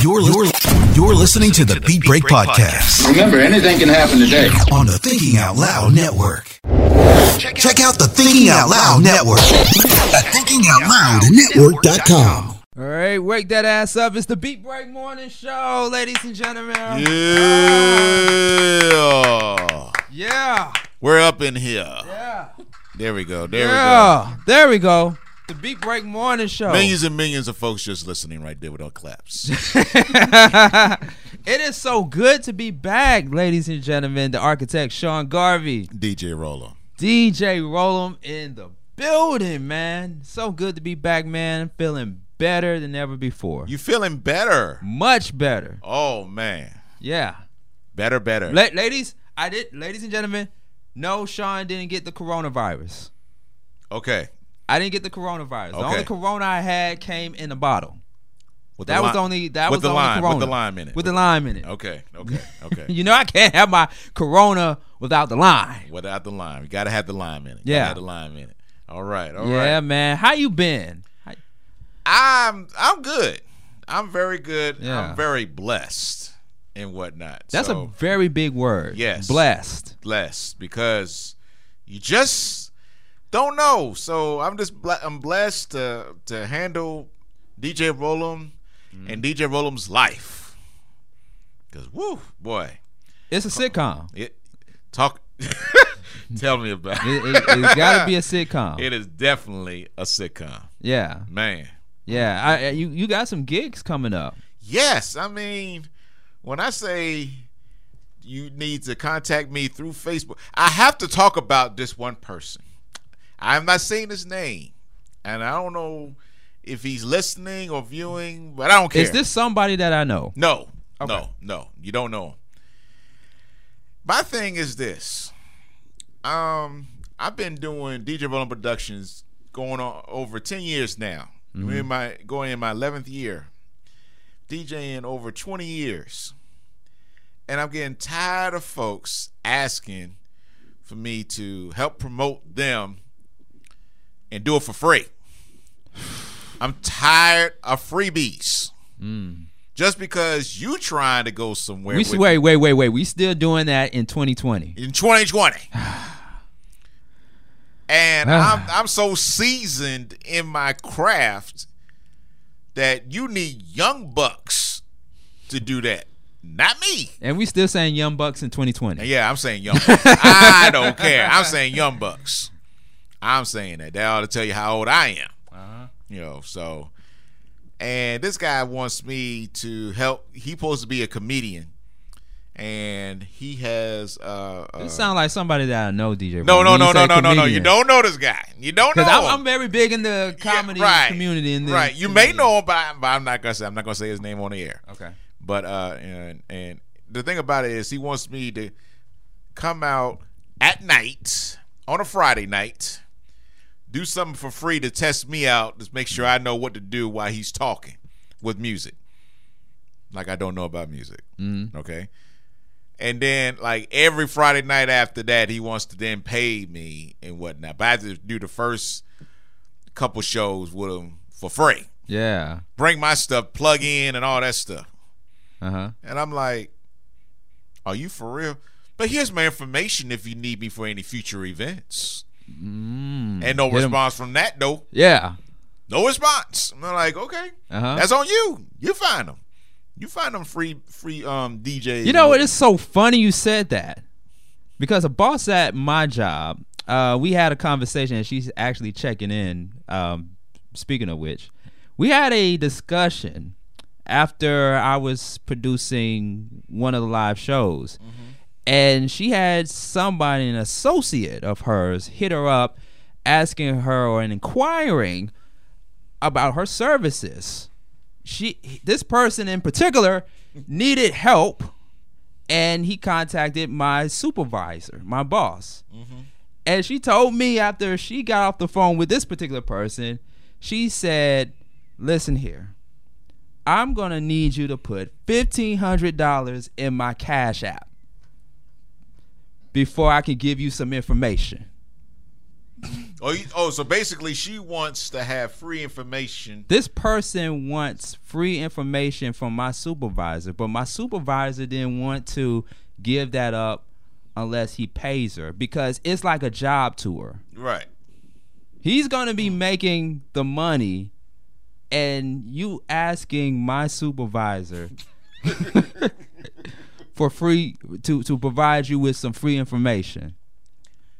You're, you're, you're listening to the Beat Break Podcast Remember, anything can happen today. on the Thinking Out Loud Network. Check out the Thinking Out Loud Network at thinkingoutloudnetwork.com. All right, wake that ass up. It's the Beat Break Morning Show, ladies and gentlemen. Yeah. Yeah. We're up in here. Yeah. There we go. There yeah. We go. There we go. The Beat Break Morning Show. Millions and millions of folks just listening right there with our claps. it is so good to be back, ladies and gentlemen. The architect Sean Garvey, DJ Roller. DJ Rollem in the building, man. So good to be back, man. Feeling better than ever before. You feeling better? Much better. Oh man. Yeah. Better, better. La- ladies, I did. Ladies and gentlemen, no, Sean didn't get the coronavirus. okay. I didn't get the coronavirus. The only corona I had came in a bottle. With That was only that was the only lime, corona with the lime in it. With the lime in it. Okay. Okay. Okay. You know I can't have my corona without the lime. Without the lime, you gotta have the lime in it. Yeah. Have the lime in it. All right. All right. yeah, man. How you been? How- I'm I'm good. I'm very good. Yeah. I'm very blessed and whatnot. That's So- a very big word. Yes. Blessed. blessed because you just don't know. So I'm just ble- I'm blessed to to handle DJ Rollem Mm-hmm. and DJ Rollem's life. Cause woo boy, It's a sitcom. it talk. tell me about It, it, has got to be a sitcom. It is definitely a sitcom, yeah. man. Yeah. I- you you got some gigs coming up. Yes, I mean when I say you need to contact me through Facebook, I have to talk about this one person. I'm not saying his name, and I don't know if he's listening or viewing, but I don't care. Is this somebody that I know? No, Okay. no, no. You don't know him. My thing is this. Um, I've been doing DJ Rollem Productions going on over ten years now. I'm in my going in my eleventh year. DJing over twenty years. And I'm getting tired of folks asking for me to help promote them and do it for free. I'm tired of freebies. Just because you trying to go somewhere We wait, wait, wait, wait. We still doing that in 2020. in 2020. and ah. I'm I'm so seasoned in my craft that you need young bucks to do that. Not me. And we still saying Young Bucks in 2020. Yeah, I'm saying young bucks. I don't care. I'm saying young bucks. I'm saying that. That ought to tell you how old I am. Uh-huh. You know, so and this guy wants me to help he's supposed to be a comedian. And he has uh, uh It sounds like somebody that I know, DJ. no, no, no, no, no, no, no. You don't know this guy. You don't know. I'm, him. I'm very big in the Yeah, comedy right, community. In the, right. You may know him, but, I, but I'm not gonna say. I'm not gonna say his name on the air. Okay. But uh, and and the thing about it is, he wants me to come out at night on a Friday night, do something for free to test me out, to make sure I know what to do while he's talking with music. Like I don't know about music. Mhm. Okay. And then like every Friday night after that, he wants to then pay me and whatnot. But I have to do the first couple shows with him for free. Yeah. Bring my stuff, plug in, and all that stuff. Uh huh. And I'm like, are you for real? But here's my information if you need me for any future events. Mm. And no response from that though. Yeah. No response. I'm like, okay, Uh huh. that's on you. You find them. You find them free, free um DJs. You know what? It's so funny you said that because a boss at my job, uh, we had a conversation and she's actually checking in. Um, speaking of which, we had a discussion after I was producing one of the live shows, and she had somebody, an associate of hers, hit her up asking her or inquiring about her services. She this person in particular needed help and he contacted my supervisor my boss. Mm-hmm. And she told me after she got off the phone with this particular person she said listen here. I'm gonna need you to put $1500 in my cash app before i can give you some information Oh, you, oh, so basically, she wants to have free information. This person wants free information from my supervisor, but my supervisor didn't want to give that up unless he pays her because it's like a job to her. Right. He's gonna be making the money, and you asking my supervisor for free to to provide you with some free information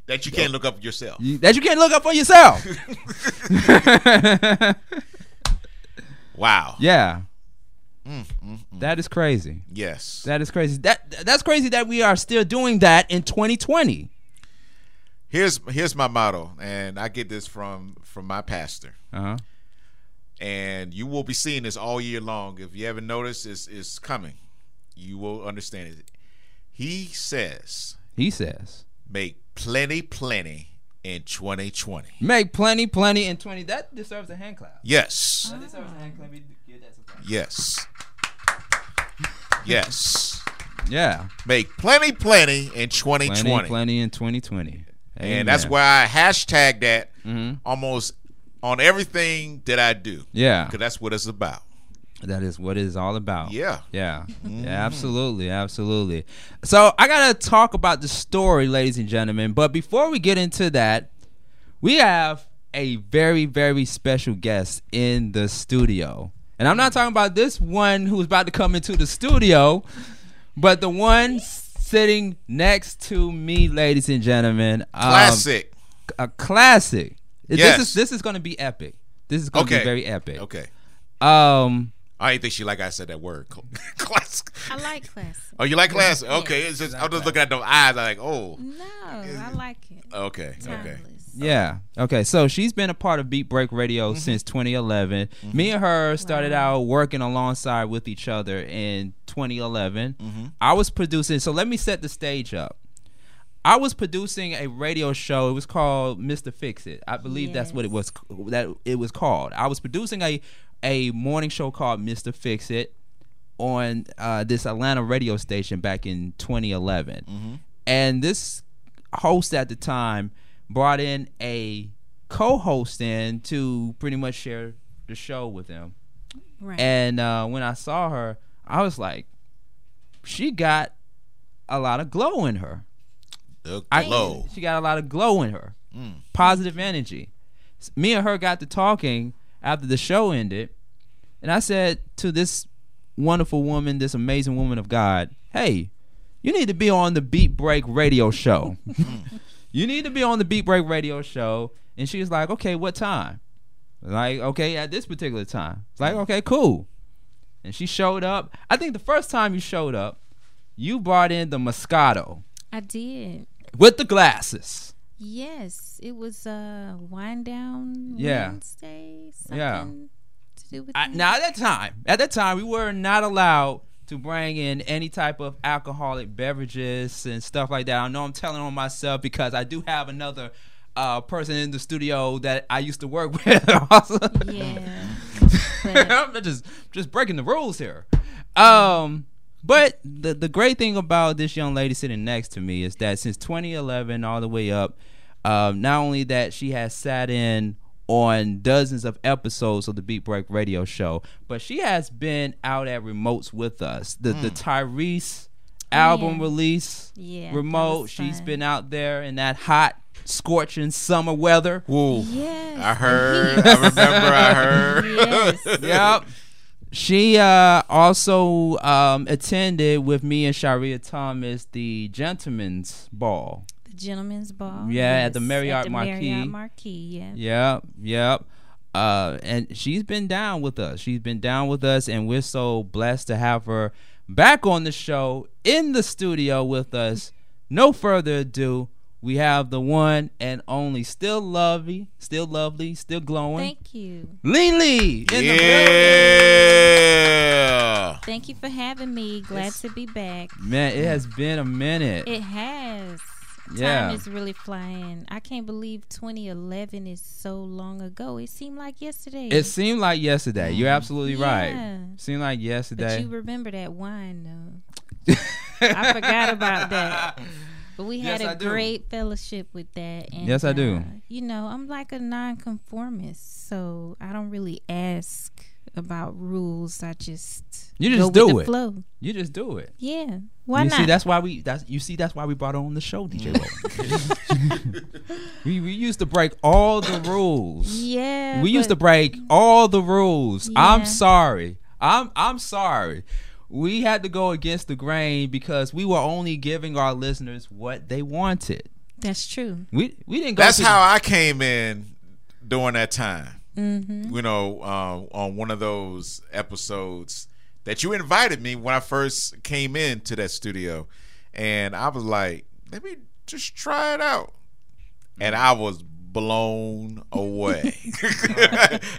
That you can't look up yourself. you, that you can't look up for yourself. Wow. yeah, Mm, mm, mm. that is crazy. Yes. That is crazy. That that's crazy that we are still doing that in 2020. Here's here's my motto, and I get this from from my pastor. Uh huh. and you will be seeing this all year long. If you haven't noticed, it's, it's coming. You will understand it. He says, He says, make plenty, plenty in 2020. make plenty, plenty in 20. That deserves a hand clap. Yes. That deserves a hand clap. We give that some time. Yes. Yes. Yeah, Make plenty, plenty in 2020. plenty, plenty in 2020. And that's why I hashtag that hmm almost on everything that I do. Yeah, Because that's what it's about. That is what it is all about. Yeah. Yeah. Yeah, absolutely, absolutely. So I gotta talk about the story, ladies and gentlemen. But before we get into that, we have a very, very special guest in the studio. And I'm not talking about this one who's about to come into the studio, but the one sitting next to me, ladies and gentlemen. um, Classic. a classic. This Yes. is this is gonna be epic. This is gonna be very epic. Okay. Um I didn't think she like I said that word. Classic. I like classic. Oh, you like classic? Okay, it's just I'm just looking at those eyes. I'm like, oh, No, I like it. okay, okay. Timeless. Yeah. Okay. So she's been a part of Beat Break Radio since 2011. Me and her started Wow. out working alongside with each other in 2011. Mm-hmm. I was producing. So let me set the stage up. I was producing a radio show. It was called Mr. Fix It. I believe that's what it was. That it was called. I was producing a a morning show called Mr. Fix It on uh, this Atlanta radio station back in 2011. And this host at the time brought in a co-host in to pretty much share the show with him. Right. And uh, when I saw her, I was like, she got a lot of glow in her. The I- glow. She got a lot of glow in her. Mm. Positive energy. Me and her got to talking after the show ended, and I said to this wonderful woman, this amazing woman of God, "Hey, you need to be on the Beat Break radio show. you need to be on the Beat Break radio show." And she was like, "Okay, what time?" Like, "Okay, at this particular time." It's like, "Okay, cool." And she showed up. I think the first time you showed up, you brought in the Moscato I did. with the glasses. Yes, it was uh wind down Yeah. Wednesday. Something Yeah. to do with I, that? now at that time, at that time, we were not allowed to bring in any type of alcoholic beverages and stuff like that. I know I'm telling on myself because I do have another uh, person in the studio that I used to work with. also. Yeah. I'm just just breaking the rules here. Um, but the the great thing about this young lady sitting next to me is that since 2011 all the way up, um, not only that she has sat in on dozens of episodes of the Beat Break Radio Show, but she has been out at remotes with us. The the Tyrese album Yeah. release Yeah, remote. was She's fun. been out there in that hot, scorching summer weather. Whoa. yes. I heard. I remember. I heard. Yes. yep. She uh, also um, attended with me and Sharia Thomas the gentleman's ball. The gentleman's ball. Yeah, at the yes, Marriott the Marquis. Marriott Marquis, yeah. Yep, yep. Uh, and she's been down with us. She's been down with us, and we're so blessed to have her back on the show in the studio with us. No further ado, we have the one and only, still lovely, still lovely, still glowing, Thank you. Li Li in the building. Thank you for having me. Glad to be back. Man, it has been a minute. It has. Yeah. Time is really flying. I can't believe 2011 is so long ago. It seemed like yesterday. It seemed like yesterday. You're absolutely right. Yeah. Seemed like but yesterday. you remember that wine though. I forgot about that. But we had I a great fellowship with that. And, Yes, I do. uh, you know, I'm like a nonconformist, so I don't really ask about rules. I just You go just with do the it. Flow. You just do it. Yeah, why you not? see, that's why we. That's you see, that's why we brought on the show, DJ. We we used to break all the rules. yeah, we used to break all the rules. I'm sorry. I'm I'm sorry. We had to go against the grain because we were only giving our listeners what they wanted. That's true. We we didn't go. That's to- how I came in during that time. Mm-hmm. You know, um, on one of those episodes that you invited me when I first came into that studio, and I was like, "Let me just try it out," and I was blown away.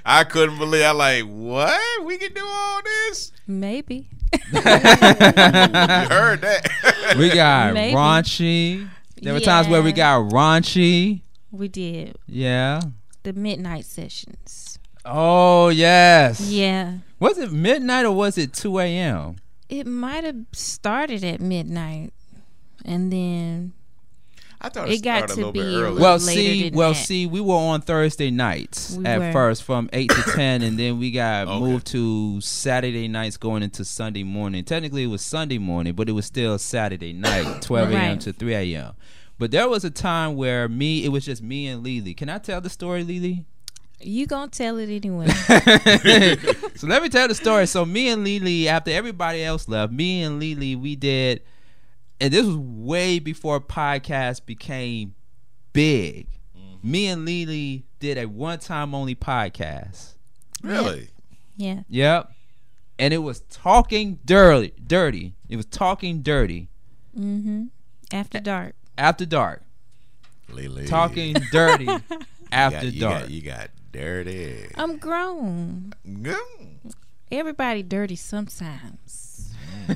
I couldn't believe. I like, what? We can do all this? Maybe. You heard that? we got Maybe. raunchy. There were times where we got raunchy. We did Yeah. The midnight sessions. Oh yes. Yeah, Was it midnight or was it two a.m.? it might have started at midnight, and then I thought it, It got to a little be bit a early. Well, later see, than well, that. see, we were on Thursday nights We at were. first from eight to ten, and then we got Okay. moved to Saturday nights going into Sunday morning. Technically, it was Sunday morning, but it was still Saturday night, twelve a.m. Right. to three a.m. But there was a time where me, it was just me and Li Li. Can I tell the story, Li Li? you gonna tell it anyway. so let me tell the story. So me and Li Li, after everybody else left, me and Li Li, we did, and this was way before podcast became big. Me and Li Li did a one-time only podcast. really? yeah, Yep, and it was talking dirty. Dirty. It was talking dirty mm-hmm. After dark. After dark. Li Li. Talking dirty You after got, you dark. got, you got dirty. I'm grown. Mm. Everybody dirty sometimes.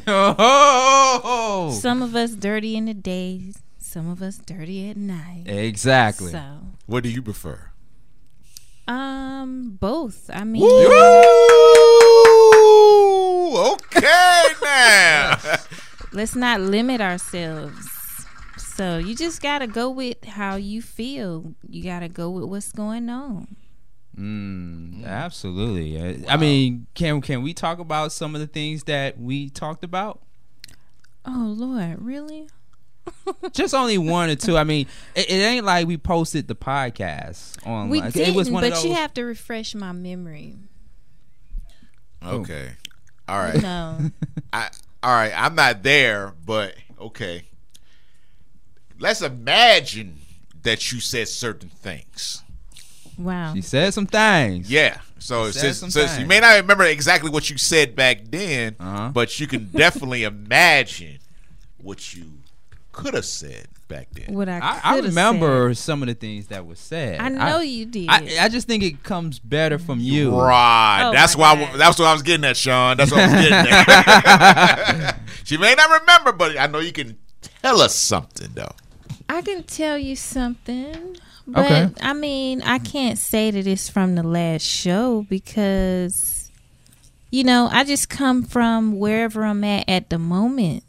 oh, Some of us dirty in the day. Some of us dirty at night. exactly. So, What do you prefer? um, both. I mean, Ooh, okay now. let's not limit ourselves. So you just gotta go with how you feel. You gotta go with what's going on. Mm, absolutely. I- I mean, can can we talk about some of the things that we talked about? Oh Lord, really? Just only one or two. I mean, it, it ain't like we posted the podcast online. We it didn't, was one but of those. you have to refresh my memory. okay. All right. No, I, all right. I'm not there, but okay. Let's imagine that you said certain things. wow. she said some things. Yeah. So since, since you may not remember exactly what you said back then, Uh-huh. but you can definitely imagine what you could have said back then. What I, I, I coulda remember said. some of the things that were said. I know you did. I, I just think it comes better from you. Right. Oh that's why. I, that's what I was getting at, Sean. That's what I was getting at. she may not remember, but I know you can tell us something though. I can tell you something, but Okay. I mean, I can't say that it's from the last show because, you know, I just come from wherever I'm at at the moment.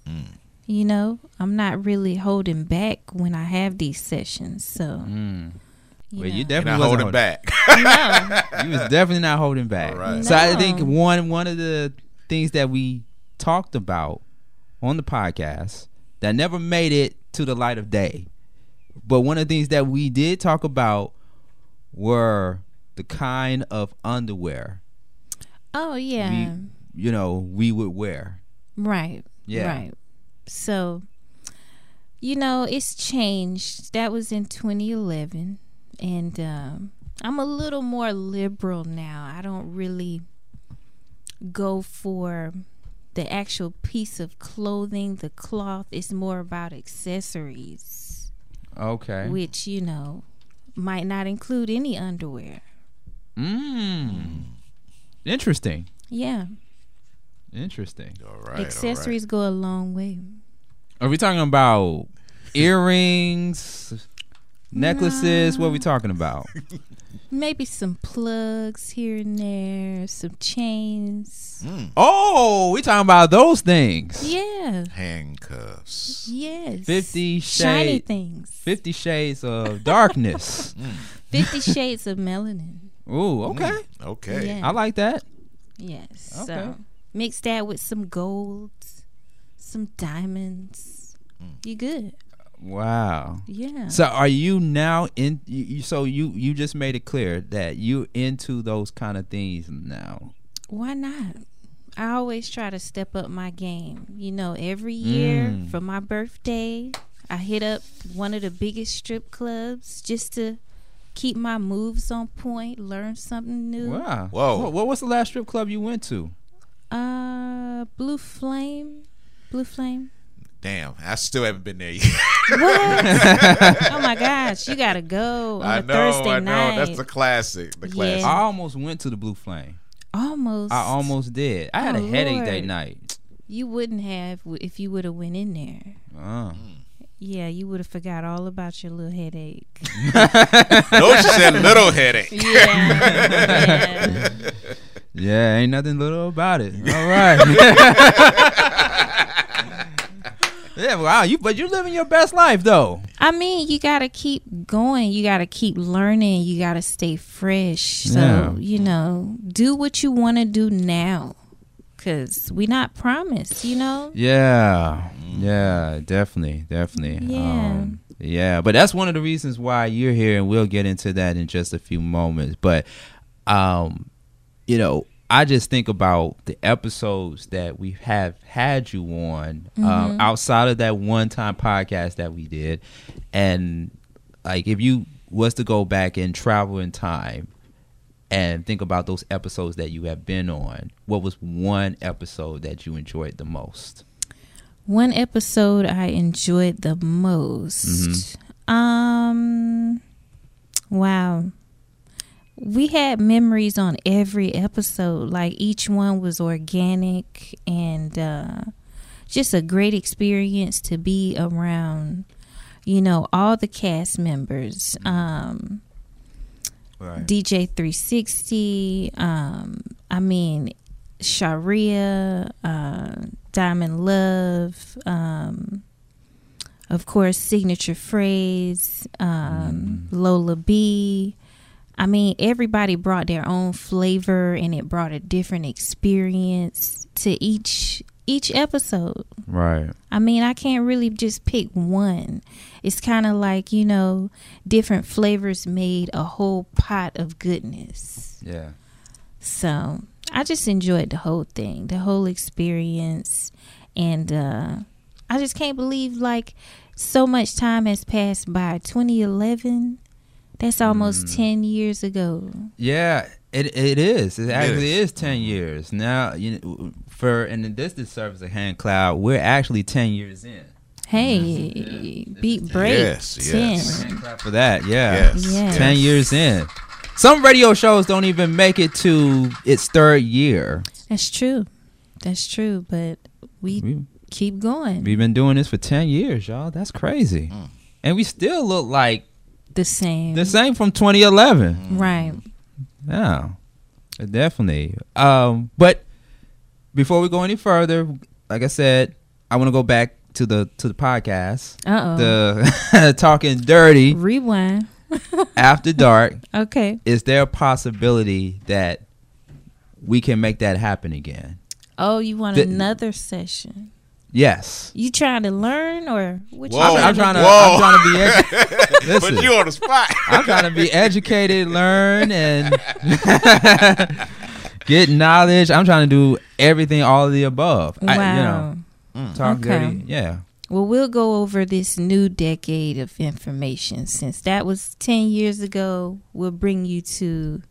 You know, I'm not really holding back when I have these sessions. So, Mm. you Well, you know. You're definitely not holding holding back. no, you was definitely not holding back. All right. So I think one one of the things that we talked about on the podcast that never made it to the light of day, but one of the things that we did talk about were the kind of underwear oh yeah, you know we would wear. right, Yeah. right. So, you know, it's changed. That was in 2011, and um, I'm a little more liberal now. I don't really go for the actual piece of clothing, the cloth. It's more about accessories, Okay. which you know might not include any underwear. Mm. Interesting. Yeah, Interesting. all right. accessories go a long way. Are we talking about earrings, necklaces? What are we talking about? Maybe some plugs here and there, some chains. Hmm. Oh, we talking about those things. Yeah. Yeah. Handcuffs. Yes. Fifty shiny shades. things. Fifty Shades of Darkness. Hmm. Fifty shades of melanin. Ooh, hmm. okay. Okay. Yeah. I like that. Yes. Okay. So mix that with some gold, some diamonds. You good? Wow. Yeah. So are you now in? You, you- so you you just made it clear that you into those kind of things now. Why not? I always try to step up my game. You know, every year Mm. for my birthday, I hit up one of the biggest strip clubs just to keep my moves on point, learn something new. Wow. Whoa. What, what was the last strip club you went to? Uh, Blue Flame. Blue Flame. Damn, I still haven't been there yet. What? oh my gosh, you gotta go on I a know, Thursday I know. night. That's the classic. The Yeah. classic. I almost went to the Blue Flame. almost. I almost did. I had Oh, a headache that night. You wouldn't have if you would have went in there. Uh. Yeah, you would have forgot all about your little headache. no, she said little headache. yeah. yeah. Yeah, ain't nothing little about it. All right. Yeah, wow. You but you're living your best life though. I mean, you gotta keep going. You gotta keep learning. You gotta stay fresh. So Yeah. you know, do what you want to do now, cause we not promised. You know. Yeah, yeah, definitely, definitely. Yeah. um, yeah. But that's one of the reasons why you're here, and we'll get into that in just a few moments. But, um, you know, I just think about the episodes that we have had you on um, outside of that one time podcast that we did, and like if you was to go back and travel in time and think about those episodes that you have been on, what was one episode that you enjoyed the most? One episode I enjoyed the most. Um wow. We had memories on every episode. Like each one was organic and uh just a great experience to be around, you know, all the cast members. Um Right. DJ 360, um, I mean, Sharia, uh, Diamond Love, um, of course, Cignature Fraze, um, Lola B. I mean, everybody brought their own flavor and it brought a different experience to each each episode. Right. I mean, I can't really just pick one. It's kind of like, you know, different flavors made a whole pot of goodness. Yeah. So I just enjoyed the whole thing, the whole experience. And uh, I just can't believe, like, so much time has passed by. 2011, that's almost mm. 10 years ago. Yeah. It it is. It actually is. is ten years now. You know, for and this is service of hand cloud. We're actually ten years in. Hey, mm-hmm. beat break. Yes, 10. yes. Hand clap for that. Yeah. Yes. Yeah. Ten years in. Some radio shows don't even make it to its third year. That's true. That's true. But we We, keep going. we've been doing this for ten years, y'all. That's crazy. Mm. And we still look like the same. the same from 2011. Right. Yeah, definitely. Um, but before we go any further, like I said, I want to go back to the to the podcast, Uh oh. the talking dirty Rewind. after dark. Okay. Is there a possibility that we can make that happen again? Oh, you want The- another session? Yes. You trying to learn or what you Whoa. I'm, I'm trying trying to. Whoa. I'm trying to be. Edu- Listen, But you on the spot. I'm trying to be educated, learn, and get knowledge. I'm trying to do everything, all of the above. Wow. I, you know, mm. talk Okay. dirty. Yeah. Well, we'll go over this new decade of information. Since that was 10 years ago, we'll bring you to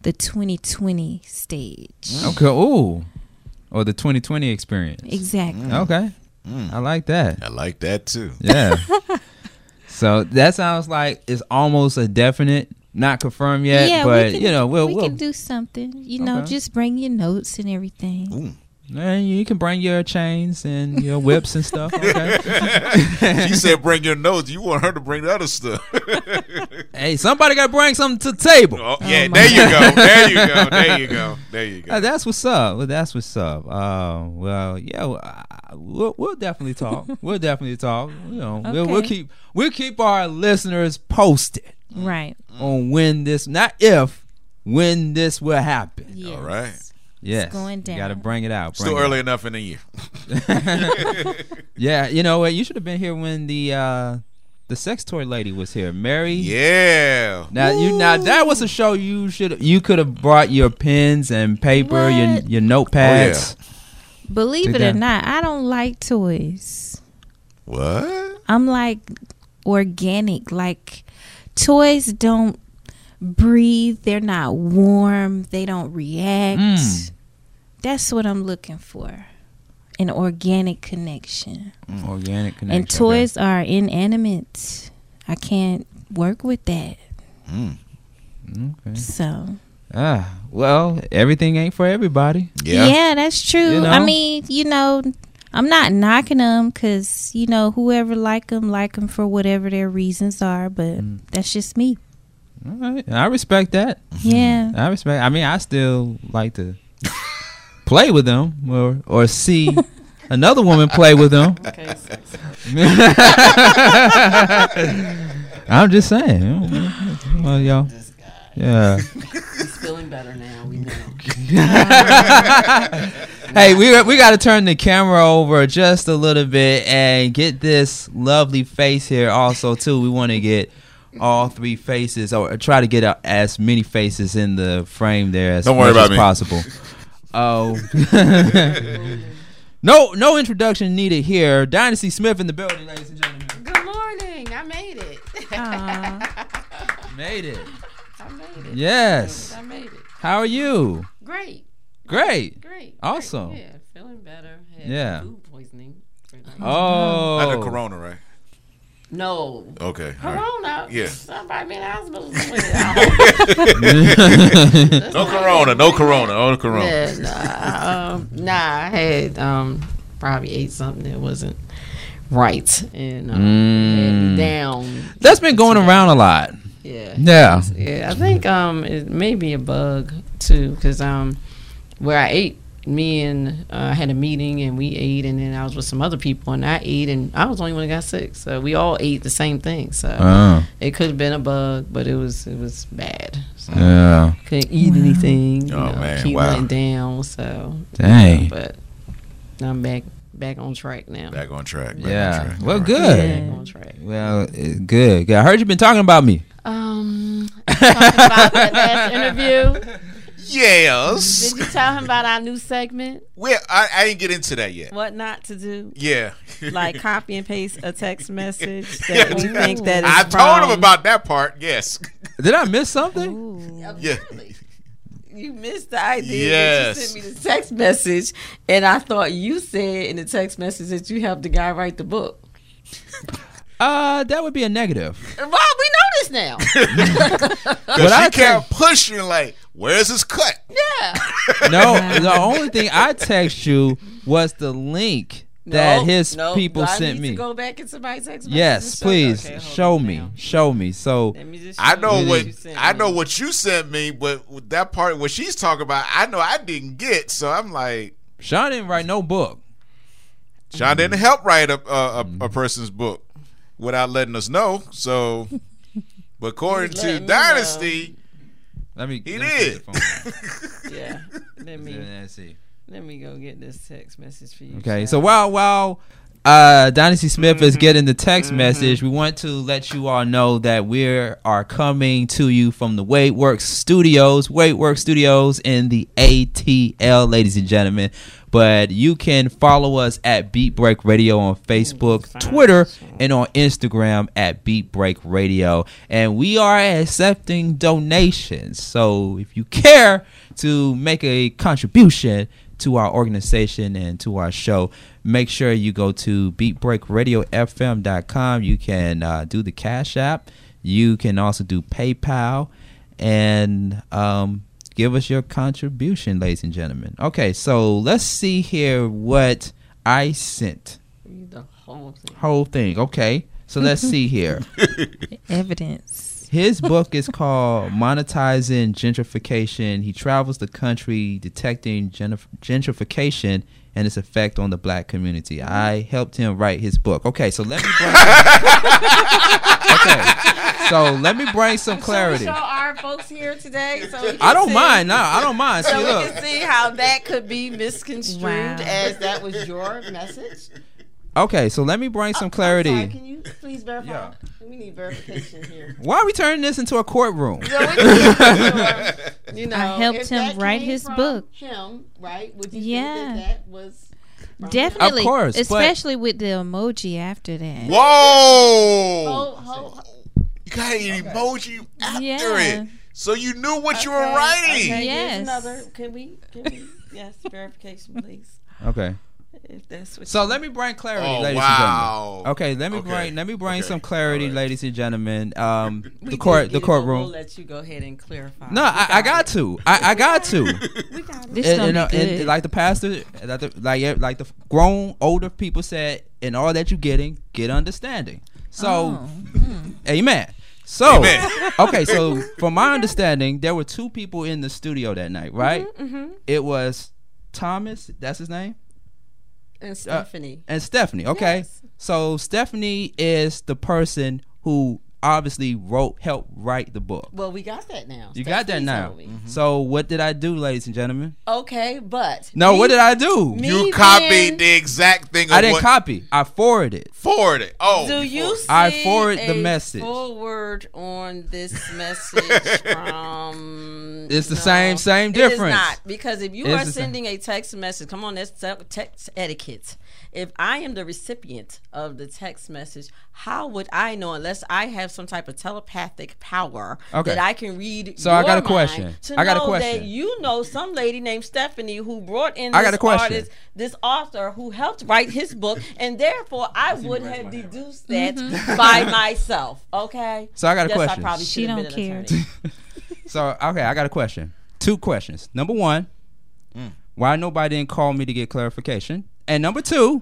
the 2020 stage. Okay. Ooh. Or the 2020 experience. Exactly. Mm. Okay. Mm. I like that. I like that too. Yeah. so that sounds like it's almost a definite, not confirmed yet, yeah, but can, you know, we'll, we we'll can do something. You know, Okay. just bring your notes and everything. Ooh. And you can bring your chains and your whips and stuff. Okay. She said, "Bring your notes." You want her to bring the other stuff. hey, somebody got to bring something to the table. oh, yeah, my there you go. There you go. There you go. There you Uh, go. that's what's up. Well, that's what's up. Uh, well, yeah, uh, we'll, we'll definitely talk. we'll definitely talk. You know, we'll, we'll keep we'll keep our listeners posted Right. on when this, not if, when this will happen. Yes. All right. Yes, going You got to bring it out. Still it early enough in the year. Yeah, you know what? You should have been here when the uh, the sex toy lady was here, Mary. Yeah. Now you now that was a show you should you could have brought your pens and paper, your What? your notepads. Believe Take it or not, I don't like toys. What? I'm like organic. Like toys don't breathe. They're not warm. They don't react. Mm. That's what I'm looking for. An organic connection. Organic connection. And toys are inanimate. I can't work with that. Okay. So Ah, well, everything ain't for everybody. Yeah. yeah, that's true. You I mean, you know, I'm not knocking them because you know whoever like them like them for whatever their reasons are. But Mm. that's just me. All right. I respect that. Yeah. I respect. I mean, I still like to play with them or or see another woman play with them. Okay, I'm just saying. Well, y'all. Yeah. He's feeling better now. We know. Hey, we we got to turn the camera over just a little bit and get this lovely face here also too. We want to get all three faces or try to get uh, as many faces in the frame there as possible. Don't worry about as me. possible. Oh. no no introduction needed here. Dynasty Smith in the building, ladies and gentlemen. Good morning. I made it. Aw. Made it. I made it. Yes. I made it. How are you? Great. Great. Great. Awesome. Great. Yeah, feeling better. Had Yeah. Food poisoning. Oh. Under Corona, right? No. Okay. all right. Corona. Yeah. Somebody been in hospital. No Corona. No Corona. No Corona. yeah, nah, um, nah, I had um, probably ate something that wasn't right and um, Mm. down. That's been going around a lot. Yeah. Yeah. Yeah, I think um it may be a bug too, cause um where I ate, me and uh, I had a meeting and we ate, and then I was with some other people and I ate, and I was the only one that got sick. So we all ate the same thing. So Oh. it could have been a bug, but it was it was bad. So Yeah. couldn't eat anything. You Oh, know, man, keep wow. letting down. So Dang. but I'm back back on track now. Back on track. Back Yeah. On track. Well, All right. good. Back on track. Well, good. good. I heard you've been talking about me. Um, talking about that last interview. Yes. Did you tell him about our new segment? Well, I, I didn't get into that yet. What not to do? Yeah. Like copy and paste a text message that we think that is I told him about that part. Yes. Did I miss something? Ooh. Yeah. You missed the idea Yes. that you sent me the text message, and I thought you said in the text message that you helped the guy write the book. Uh, that would be a negative. Well, we know this now. What Because I she kept pushing like, where's his cut? yeah. No, the only thing I text you was the link that No, his no, people do I sent need me. To go back into my text message. Yes, and please okay, show me. now. Show me. So Let me just I know you what you sent I me. know what you sent me, but with that part what she's talking about, I know I didn't get. So I'm like, Sean didn't write no book. Sean didn't mm-hmm. help write a a, a, a mm-hmm. person's book without letting us know. So, but according to letting know. Dynasty, Let me. He let did. the phone. Yeah. Let me Let's see. let me go get this text message for you. Okay, child. so while while uh, Dynasty Smith is Mm-hmm. getting the text message, we want to let you all know that we are coming to you from the Weight Works Studios, Weight Works Studios in the ATL, ladies and gentlemen. But you can follow us at Beat Break Radio on Facebook. Twitter, and on Instagram at Beat Break Radio. And we are accepting donations. So if you care to make a contribution to our organization and to our show, make sure you go to beatbreakradiofm.com. You can uh, do the Cash App. You can also do PayPal and um, give us your contribution, ladies and gentlemen. Okay, so let's see here what I sent. The whole thing. Whole thing. Okay, so let's see here. Evidence. His book is called Monetizing Gentrification. He travels the country detecting gentrif- gentrification and its effect on the black community. I helped him write his book. Okay, so let me bring Okay. So let me bring some clarity. Show our folks here today. So we can I don't see- mind. No, I don't mind. See, So we look. can see how that could be misconstrued Wow. as that was your message. Okay, so let me bring some I'm clarity. sorry, can you please verify? Yeah. We need verification here. Why are we turning this into a courtroom? So we can make sure, you know, I helped him write his from book. Him, right? Would you Yeah. think that that was Definitely, Definitely. course, but- Especially with the emoji after that. Whoa! Ho, ho, ho. You got an emoji after Yeah. it, so you knew what you were writing. Okay, Yes. here's another. Can we? Can we? Yes, verification, please. Okay. If that's what. So you- let me bring clarity, Oh, ladies wow. and gentlemen. Okay, let me Okay. bring let me bring Okay. some clarity, All right. ladies and gentlemen. Um, We the court, the courtroom. We'll let you go ahead and clarify. No, We I, I got it. to. I, I got to. We got it. This and, gonna and, uh, and good. like the pastor, like the, like like the grown older people said, in all that you're getting, get understanding. So, Oh, mm. amen. So, Amen. okay, so from my understanding, there were two people in the studio that night, right? Mm-hmm. It was Thomas, that's his name, And uh, Stephanie. and Stephanie. Okay, Yes. so Stephanie is the person who obviously wrote, helped write the book. well, we got that now. You got that now. told me. Mm-hmm. So, what did I do, ladies and gentlemen? Okay, but No, me- what did I do? me You being- copied the exact thing. Of I didn't what, copy. I forwarded. forwarded. Oh, Do you you see I forward the message. forward on this message from? It's the no, same- same it is difference. not because if you It's are the same. sending a text message, come on, that's te- text etiquette. If I am the recipient of the text message, how would I know unless I have some type of telepathic power Okay. that I can read? So I got a question. I got a question. That you know some lady named Stephanie who brought in I this got a question. artist, this author who helped write his book, and therefore I would have deduced that mm-hmm. by myself. Okay. So I got a yes, question. I probably She don't been care. So, okay, I got a question. Two questions. Number one, why nobody didn't call me to get clarification? And number two,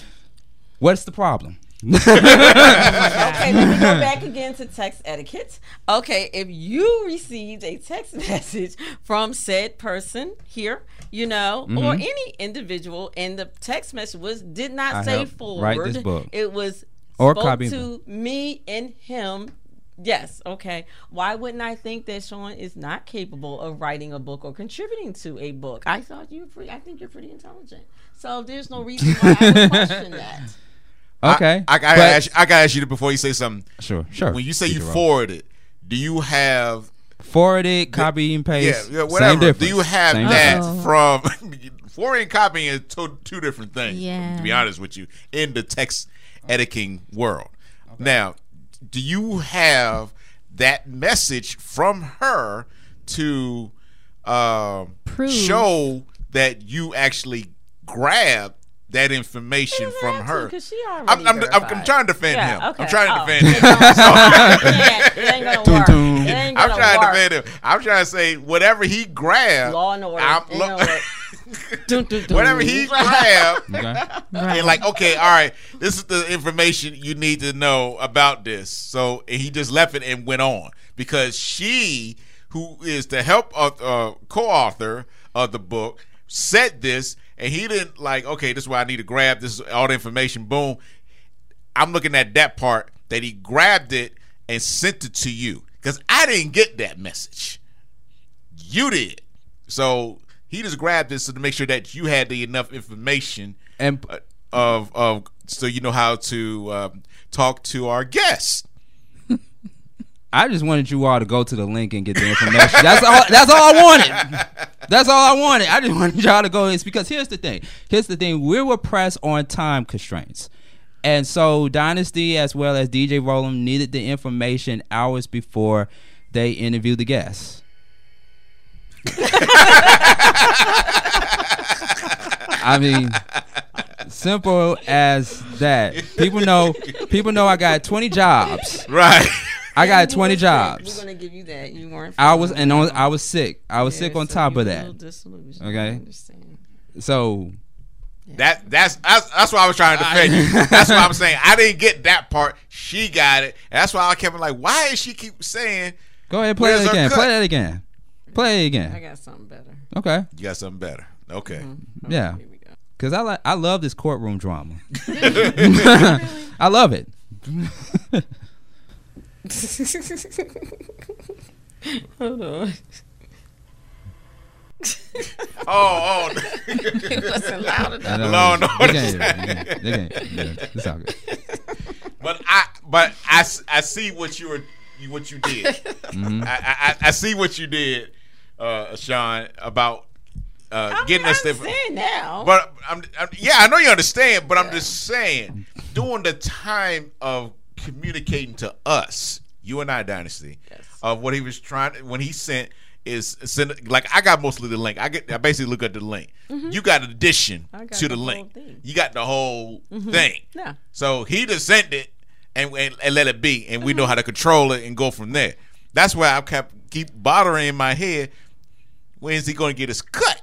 what's the problem? okay, let me go back again to text etiquette. Okay, if you received a text message from said person here, you know, or Mhm. any individual, and the text message was did not I say forward. write this book. It was Or spoke copy to me and him. Yes, okay. Why wouldn't I think that Sean is not capable of writing a book or contributing to a book? I thought you were pretty. I think you're pretty intelligent. So there's no reason why I would question that. Okay. I, I gotta ask. You, I gotta ask you before you say something. Sure, sure. When you say you Jerome. forwarded, do you have forwarded, copy and paste, yeah yeah whatever? same difference. Do you have Same that difference. difference. from forwarding and copying is two, two different things. Yeah. To be honest with you, in the text editing world. Now, do you have that message from her to um, Prove. show that you actually grabbed that information from her? because she already I'm, I'm, I'm, I'm trying to defend Yeah, him. okay. I'm trying to Oh. defend him. Yeah, it ain't gonna Dun, work. dun. It ain't I'm trying work. to defend him. I'm trying to say whatever he grabbed. Law and order. I'm- Ain't lo- Dun, dun, dun. whatever he grabbed. Okay. And like, okay, all right, this is the information you need to know about this. So and he just left it and went on because she, who is the help of uh, co-author of the book, said this, and he didn't like. Okay, this is why I need to grab this all the information. Boom. I'm looking at that part that he grabbed it and sent it to you because I didn't get that message. You did. So he just grabbed this to make sure that you had the enough information And uh, of of so you know how to um, talk to our guests. I just wanted you all to go to the link and get the information. That's all. That's all I wanted. That's all I wanted. I just wanted y'all to go. It's because here's the thing. Here's the thing. We were pressed on time constraints, and so Dynasty as well as DJ Rollem needed the information hours before they interviewed the guests. I mean, simple as that. People know. People know I got 20 jobs. Right. I got You 20 were sick. jobs. We're gonna give you that. You weren't. I was and on. I was sick. I was Yeah, sick on so top of were a that. little disillusioned. Okay. I understand. So That that's that's, that's why I was trying to defend you. That's why I'm saying I didn't get that part. She got it. And that's why I kept like, why is she keep saying go ahead, play Where's it again. cut? Play that again. Play it again. I got something better. Okay. you got something better? Okay. Mm-hmm. Yeah. Here we go. Cause I like I love this courtroom drama. I love it. Hold on. Oh, oh, It wasn't loud enough. I. No, no, They it's- can't hear it. They can't- they can't. Yeah, It's all good. but I but I, s- I see what you were what you did. Mm-hmm. I, I I see what you did, uh, Sean, about uh, I'm getting us different. now. But I'm, I'm yeah, I know you understand, but I'm just saying during the time of communicating to us, you and I, Dynasty, Yes. of what he was trying when he sent is send like I got mostly the link. I get I basically look at the link. You got an addition Mm-hmm. To the, the link. Mm-hmm. You got the whole thing. Yeah. So he just sent it and, and, and let it be, and we Mm-hmm. know how to control it and go from there. That's why I kept keep bothering in my head. When is he going to get his cut?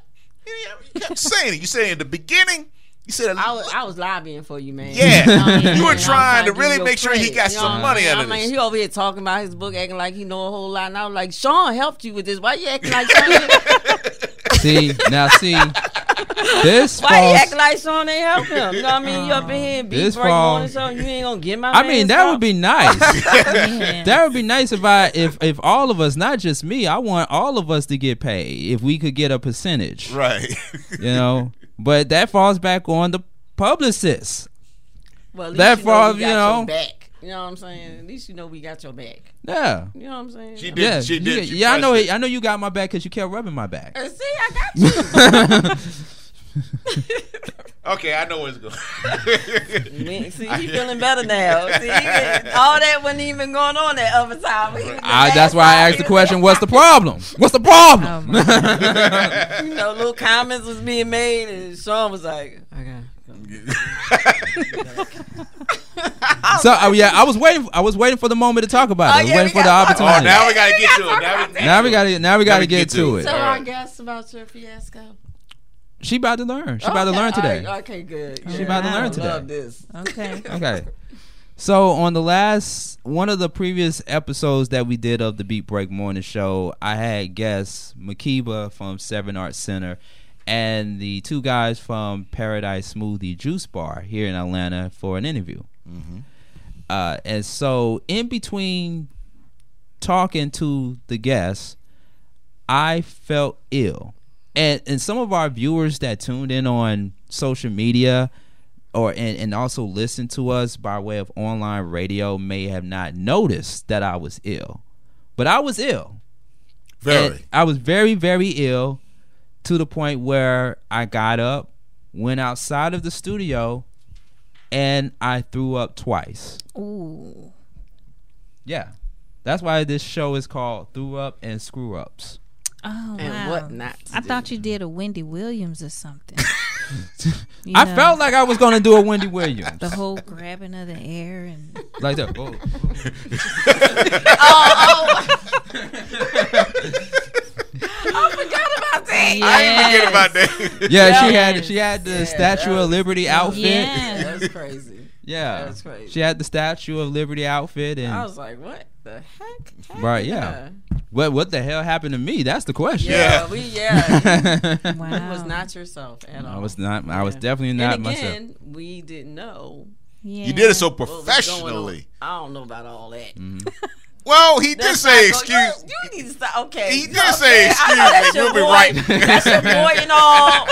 You kept saying it. You said in the beginning. You said I was, I was lobbying for you, man. Yeah. Oh, I mean, You were trying to really make sure he got you some know what money I'm out of saying? I mean, he over here talking about his book, acting like he know a whole lot. And I was like, Sean helped you with this. Why you acting like Sean? See now, see this Why you falls. acting like Sean ain't help him? You know what I mean? You up in here beat This break on and fall- something. You ain't gonna get my. I mean, that something? would be nice. That would be nice if I if if all of us, not just me, I want all of us to get paid. If we could get a percentage, right. you know. But that falls back on the publicist. Well, at least that you far, know we you got know. your back. You know what I'm saying? At least you know we got your back. Yeah. You know what I'm saying? She did. Yeah, she you- did. She yeah, I know. It, I know you got my back because you kept rubbing my back. Uh, See, I got you. Okay, I know where it's going. Man, See, he feeling better now. See, all that wasn't even going on that other time. I, that's why I asked the question: What's the problem? What's the problem? Oh, You know, little comments was being made, and Sean was like, "Okay." so, oh yeah, I was waiting. I was waiting for the moment to talk about oh, it. I was Oh, yeah, waiting for the opportunity. oh, now we got to get to it. Now we, now we got to. Now we got to we get, get to to it. it. So All I right. guess about your fiasco. She about to learn. She about to learn today. right, okay, good. She about to learn I today. Love this. Okay. Okay. So on the last one of the previous episodes that we did of the Beat Break Morning Show, I had guests Makiba from Seven Arts Center and the two guys from Paradise Smoothie Juice Bar here in Atlanta for an interview. Uh, and so in between talking to the guests, I felt ill. And and some of our viewers that tuned in on social media or and, and also listened to us by way of online radio may have not noticed that I was ill. But I was ill. Very. And I was very, very ill to the point where I got up, went outside of the studio, and I threw up twice. Ooh. Yeah. That's why this show is called Threw Up and Screw Ups. Oh, And wow. what not to I do. thought you did a Wendy Williams or something. You I know, felt like I was gonna do a Wendy Williams. the whole grabbing of the air and like that. Oh, oh. I forgot about that. I ain't forget about that. Yeah, she Yes. had she had the Yeah, Statue that of Liberty outfit. Yeah. That's crazy. Yeah. That's crazy. She had the Statue of Liberty outfit and I was like, what the heck? Right, yeah. what what the hell happened to me? That's the question. Yeah, Yeah. we yeah. You wow. was not yourself at all. I was not I was definitely not and myself. again, we didn't know. Yeah. You did it so what was going on. professionally. I don't know about all that. Mm-hmm. Well, he did say excuse. You, you need to stop. Okay. He did know, say okay, I know excuse that's me. your We'll be boy. right. That's your boy and all.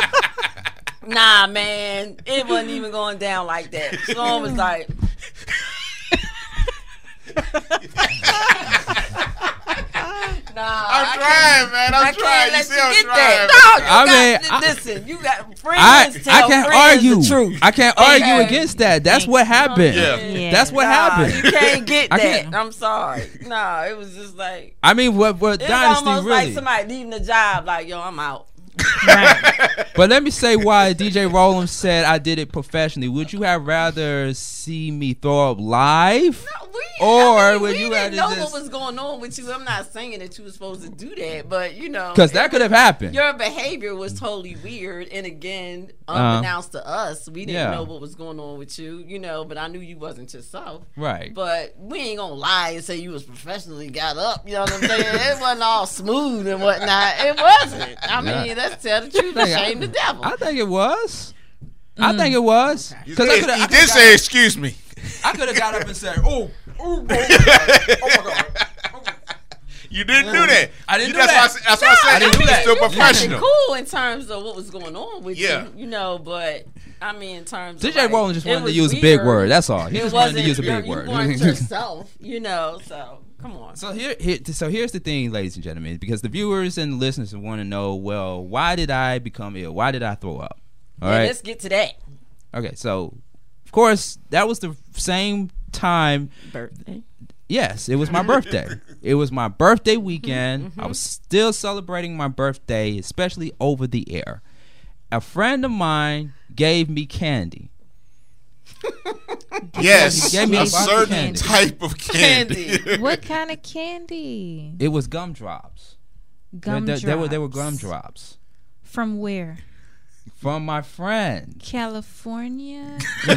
Nah, man, it wasn't even going down like that. Storm was like, Nah, I'm trying, man. I'm trying. You let see, I'm trying. that. No, you I got, mean, I- listen, you got friends I tell I can't friends argue. the truth. I can't Okay. argue against that. That's what happened. Yeah. Yeah. That's what Nah, happened. You can't get that. can't- I'm sorry. No, it was just like I mean, what what it's dynasty almost really? like somebody leaving the job. Like, yo, I'm out. But let me say why DJ Rollem said I did it professionally. Would you have rather see me throw up live? No, we Or I mean, would we you didn't know just- what was going on with you. I'm not saying that you were supposed to do that, but you know, Because that could have happened. Your behavior was totally weird, and again, Uh-huh. unbeknownst to us, we didn't Yeah. know what was going on with you. You know, but I knew you wasn't yourself. Right. But we ain't gonna lie and say you was professionally got up. You know what I'm saying? it wasn't all smooth and whatnot. It wasn't. I mean, Yeah. Let's tell the truth and think I- shame the devil. I think it was. I mm. think it was. You Because I did, could did say excuse me. I could have got up and said, "Oh, oh, oh my god, oh my god." You didn't do that. I didn't You- do that's that. Why I, said- that's why I said I didn't you do were that. still You You professional. cool in terms of what was going on with Yeah. you, you know, but I mean, in terms of DJ like, Rollem just wanted to was use a big word. That's all. He It just wanted to use a big you word. weren't yourself, you know. So come on. So here, here, so here's the thing, ladies and gentlemen, because the viewers and listeners want to know, well, why did I become ill? Why did I throw up? All Yeah, right. let's get to that Okay. So, of course, that was the same time. birthday. Yes, it was my birthday. It was my birthday weekend. Mm-hmm. I was still celebrating my birthday, especially over the air. A friend of mine gave me candy. Yes, He gave me a a of certain candy. type of candy. Candy. What kind of candy? It was gumdrops. Gum they, they were they were gumdrops From where? From my friend. California,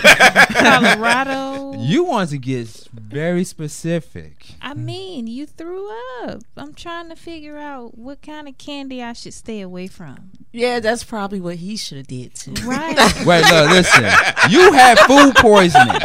Colorado. You want to get very specific. I mean, you threw up. I'm trying to figure out what kind of candy I should stay away from. Yeah, that's probably what he should have did too. Right. Wait, look, listen. You had food poisoning.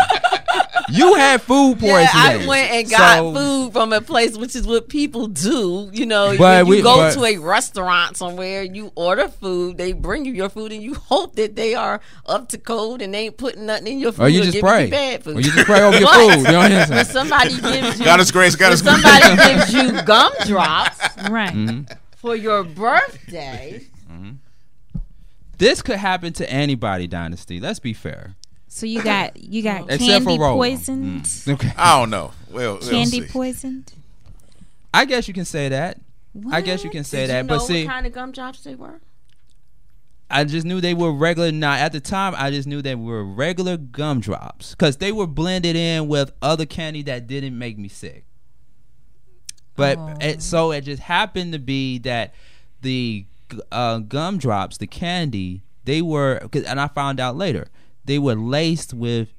You had food poisoning. Yeah. I went and got So- food from a place, which is what people do. You know, But you we- go but- to a restaurant somewhere, you order food, they bring you your food, and you hope that they are up to code and they ain't putting nothing in your food. Or you just giving pray. bad food. Or you just pray over your But food. You know what I'm When somebody gives you, God is grace. God when is grace. somebody gives you gumdrops right. Mm-hmm. for your birthday, This could happen to anybody, Dynasty. Let's be fair. So you got you got Except candy for poisoned. Mm. Okay. I don't know. Well, we'll Candy poisoned. I guess you can say that. What? I guess you can say did that. you know But see, what kind of gumdrops they were? I just knew they were regular. Now, at the time, I just knew they were regular gumdrops because they were blended in with other candy that didn't make me sick. But Oh. it, so it just happened to be that the uh, gumdrops, the candy, they were, 'cause- and I found out later, they were laced with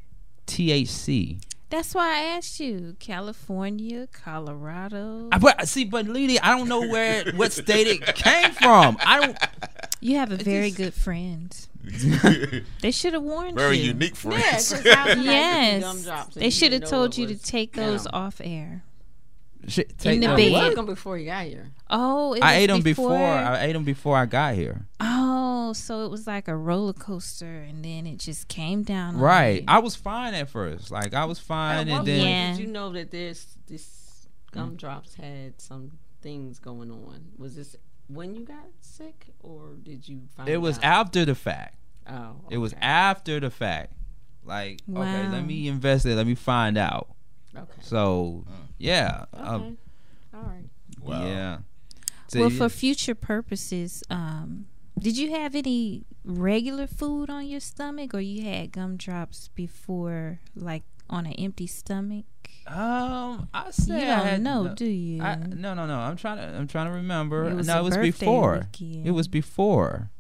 THC. That's why I asked you. California, Colorado. I, but see, but Lady, I don't know where what state it came from. I don't. You have a very good friend. They should have warned Very you. Very unique Yeah, friends. 'cause how can I get you Yes. They should have told you to take those them? off air. Shit, take the them- bed. You what? took them before you got here. Oh, it I was ate them before. I ate them before I got here. oh, so it was like a roller coaster, and then it just came down. Right. you. I was fine at first. Like I was fine, At what and then point Yeah. did you know that this this gumdrops had some things going on? Was this when you got sick, or did you find it was out? after the fact. Oh, It was after the fact. Like okay, let me investigate. Let me find out. Okay. So mm. Yeah, Okay. um, All right. Wow. yeah. So, well, yeah. for future purposes, um, did you have any regular food on your stomach, or you had gumdrops before, like on an empty stomach? um, I say You I don't had know, no, do you? I, no, no, no. I'm trying to. I'm trying to remember. It was no, a it was birthday before. weekend. It was before.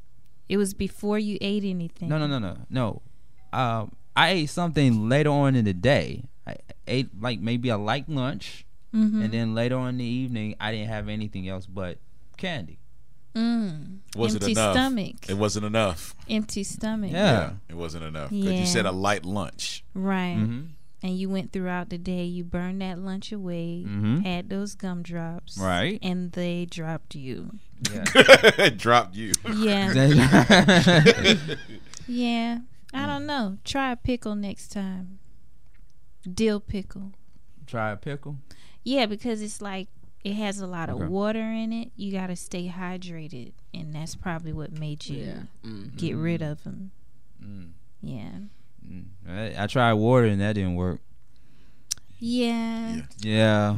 it was before you ate anything. No, no, no, no, no. Um, I ate something later on in the day. I ate like maybe a light lunch, Mm-hmm. and then later on in the evening, I didn't have anything else but candy. Mm. Was empty it enough? stomach. It wasn't enough. empty stomach. Yeah. it wasn't enough. Because Yeah. you said a light lunch. Right. Mm-hmm. And you went throughout the day. You burned that lunch away. Mhm. Had those gumdrops. Right. And they dropped you. Yeah. Dropped you. Yeah. Yeah. I don't know. Try a pickle next time. Dill pickle. Try a pickle. Yeah, because it's like it has a lot of water in it. You got to stay hydrated, and that's probably what made you Yeah. Mm. get rid of them. Mm. Yeah. Mm. I, I tried water and that didn't work. Yeah. Yeah. Yeah.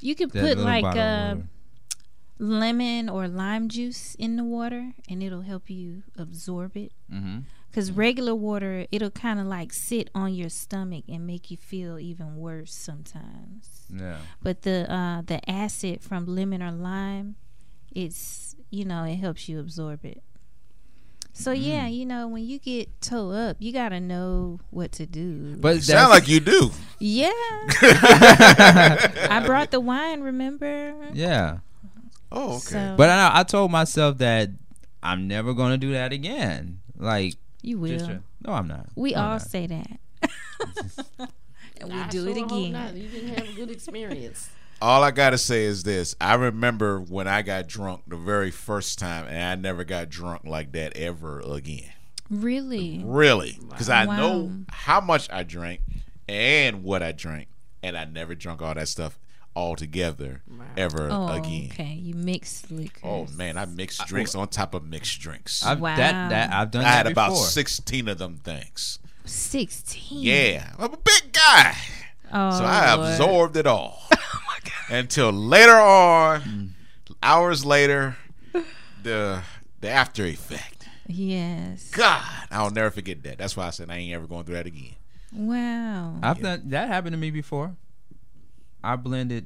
You could That put like bottle of uh, water. lemon or lime juice in the water, and it'll help you absorb it. Mhm. Cause regular water, it'll kind of like sit on your stomach and make you feel even worse sometimes. Yeah. But the uh, the acid from lemon or lime, it's you know it helps you absorb it. So yeah, you know when you get toe up, you gotta know what to do. But You sound like you do. yeah, I brought the wine. Remember? yeah. Oh, okay. So But I I told myself that I'm never gonna do that again. Like you will. just no, I'm not. we I'm all not. say that, and we I do sure it again. You didn't have a good experience. All I gotta say is this: I remember when I got drunk the very first time, and I never got drunk like that ever again. Really? Really, because I Wow. know how much I drank and what I drank, and I never drunk all that stuff all together ever Oh, again. okay. You mix liquor. Oh man, I mixed drinks on top of mixed drinks. I've Wow. that that I've done I that had about sixteen of them things. Sixteen. Yeah, I'm a big guy. Oh, So I Lord. absorbed it all. Oh, my god. Until later on, hours later, the the after effect. Yes. God, I'll never forget that. That's why I said I ain't ever going through that again. Wow. I've done that happened to me before. I blended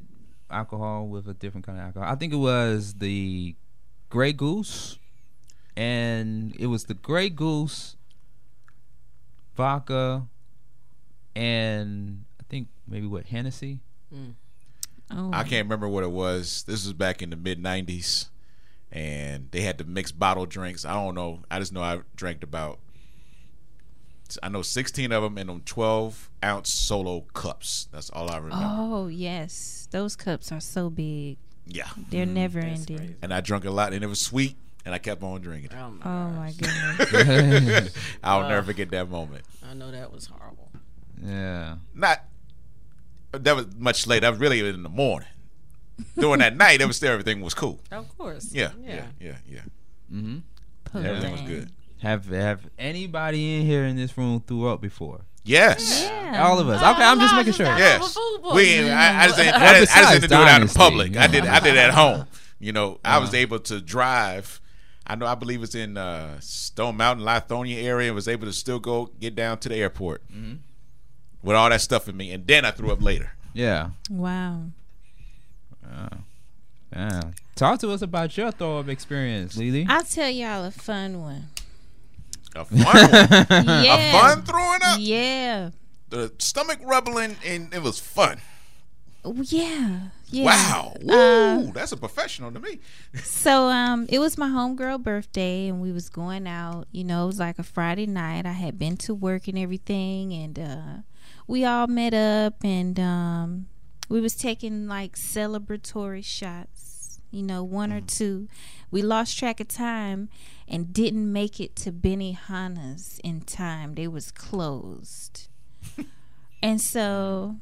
alcohol with a different kind of alcohol. I think it was the Grey Goose, and it was the Grey Goose, vodka, and I think maybe what Hennessy. Mm. Oh. I can't remember what it was. This was back in the mid '90s, and they had to mix bottle drinks. I don't know. I just know I drank about. I know 16 of them in them 12 ounce solo cups. That's all I remember. Oh yes, those cups are so big. Yeah, They're never That's ending. crazy. and I drank a lot, and it was sweet, and I kept on drinking. Oh my, Oh my goodness. I'll Uh. never forget that moment. I know that was horrible. Yeah. Not that was much later. That was really in the morning. During that night, it was still everything was cool. Of course. Yeah, yeah, yeah, yeah. Mm-hmm. Everything was good. Have have anybody in here in this room threw up before? Yes. Yeah. All of us. Okay, I'm just making sure. Yes. We. I, I just didn't. I, Well, didn't, I just didn't do it out in public. I did. I did it at home. You know, I was Uh-huh. able to drive. I know. I believe it's in uh, Stone Mountain, Lithonia area, and was able to still go get down to the airport Mm-hmm. with all that stuff in me, and then I threw up later. Yeah. Wow. Yeah. Talk to us about your throw up experience, Li Li. I'll tell y'all a fun one. A fun one. Yeah. A fun throwing up. Yeah. The stomach rubbling, and it was fun. Oh, Yeah. Yeah. Wow. Woo. Uh, that's a professional to me. So um it was my homegirl birthday and we was going out, you know, it was like a Friday night. I had been to work and everything and uh we all met up and um we was taking like celebratory shots, you know, one or two. We lost track of time and didn't make it to Benihana's in time. They was closed. and so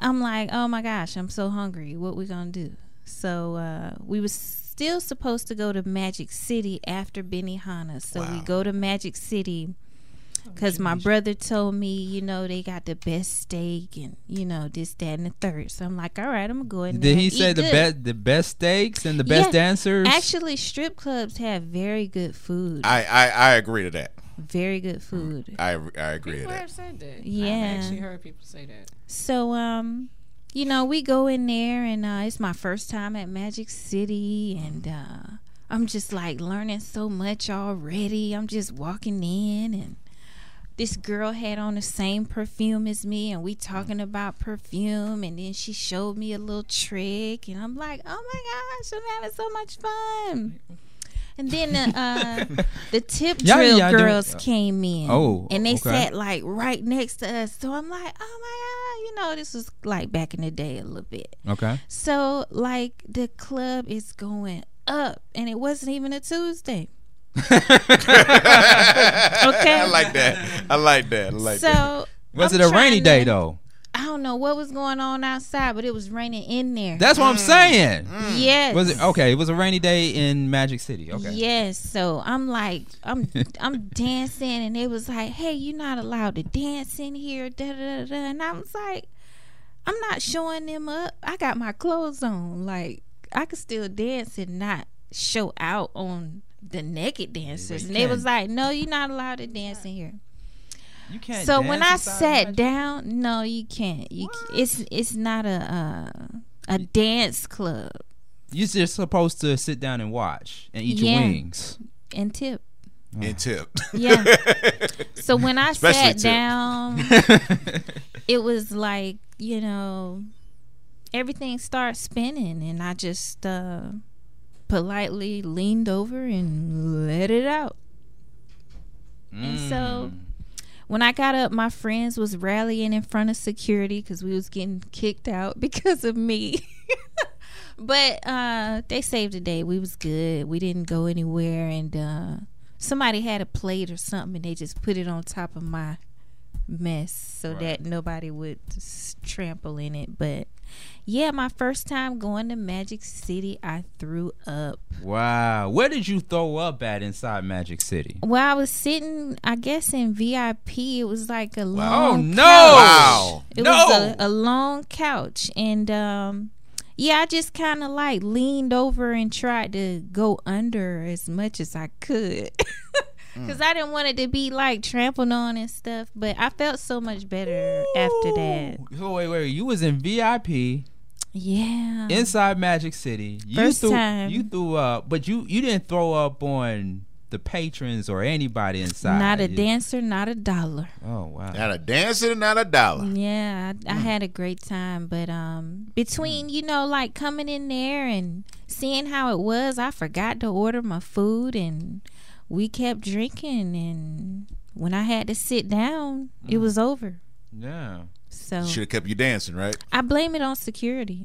I'm like, oh my gosh, I'm so hungry. What we gonna do? So uh, we was still supposed to go to Magic City after Benny Benihana. So we go to Magic City because my brother told me, you know, they got the best steak and you know this, that, and the third. So I'm like, all right, I'm gonna go in there. Did he say the good. best the best steaks and the best Yeah. dancers? Actually, strip clubs have very good food. I, I I agree to that. very good food. I I agree to People that. have said that. Yeah. I've actually heard people say that. So um you know, we go in there and uh it's my first time at Magic City and uh I'm just like learning so much already. I'm just walking in and this girl had on the same perfume as me and we talking about perfume and then she showed me a little trick and I'm like, "Oh my gosh, I'm having so much fun." And then the uh, the tip Yeah, drill yeah, girls came in. Oh, and they okay. sat like right next to us. So I'm like, oh my god, you know, this was like back in the day a little bit. okay. So like the club is going up, and it wasn't even a Tuesday. Okay. I like that. I like that. I like that. so Was I'm it a rainy day to- though? I don't know what was going on outside, but it was raining in there. That's what I'm mm. saying. Mm. yes. Was it okay? It was a rainy day in Magic City. Okay. Yes. So I'm like, I'm I'm dancing, and it was like, hey, you're not allowed to dance in here. Da da da. da. And I was like, I'm not showing them up. I got my clothes on. Like I could still dance and not show out on the naked dancers, they and they was like, "No, you're not allowed to dance in here." You can't. So when I sat down, no, you can't. You c- it's it's not a uh, a dance club you're just supposed to sit down and watch and eat Yeah. your wings. and tip. And tip. Yeah. so when I Especially sat tip. down, it was like you know everything started spinning, and I just uh, politely leaned over and let it out. And so Mm. when I got up, my friends was rallying in front of security because we was getting kicked out because of me. but uh, they saved the day. We was good. We didn't go anywhere, and uh, somebody had a plate or something, and they just put it on top of my mess so that nobody would trample in it. But yeah, my first time going to Magic City, I threw up. Wow. Where did you throw up at inside Magic City? Well, I was sitting, I guess, in VIP. It was like a long. Oh no! Wow. It no! was a, a long couch, and um, yeah, I just kind of like leaned over and tried to go under as much as I could, because I didn't want it to be like trampled on and stuff. But I felt so much better after that. So wait, wait. You was in VIP Yeah. inside Magic City. You First threw, time. You threw up, but you you didn't throw up on the patrons or anybody inside. not a You- dancer, not a dollar. Oh wow. Not a dancer, not a dollar. Yeah, I, I Mm. had a great time, but um, between you know, like coming in there and seeing how it was, I forgot to order my food, and we kept drinking, and when I had to sit down, Mm. it was over. Yeah. So Should have kept you dancing, right? I blame it on security.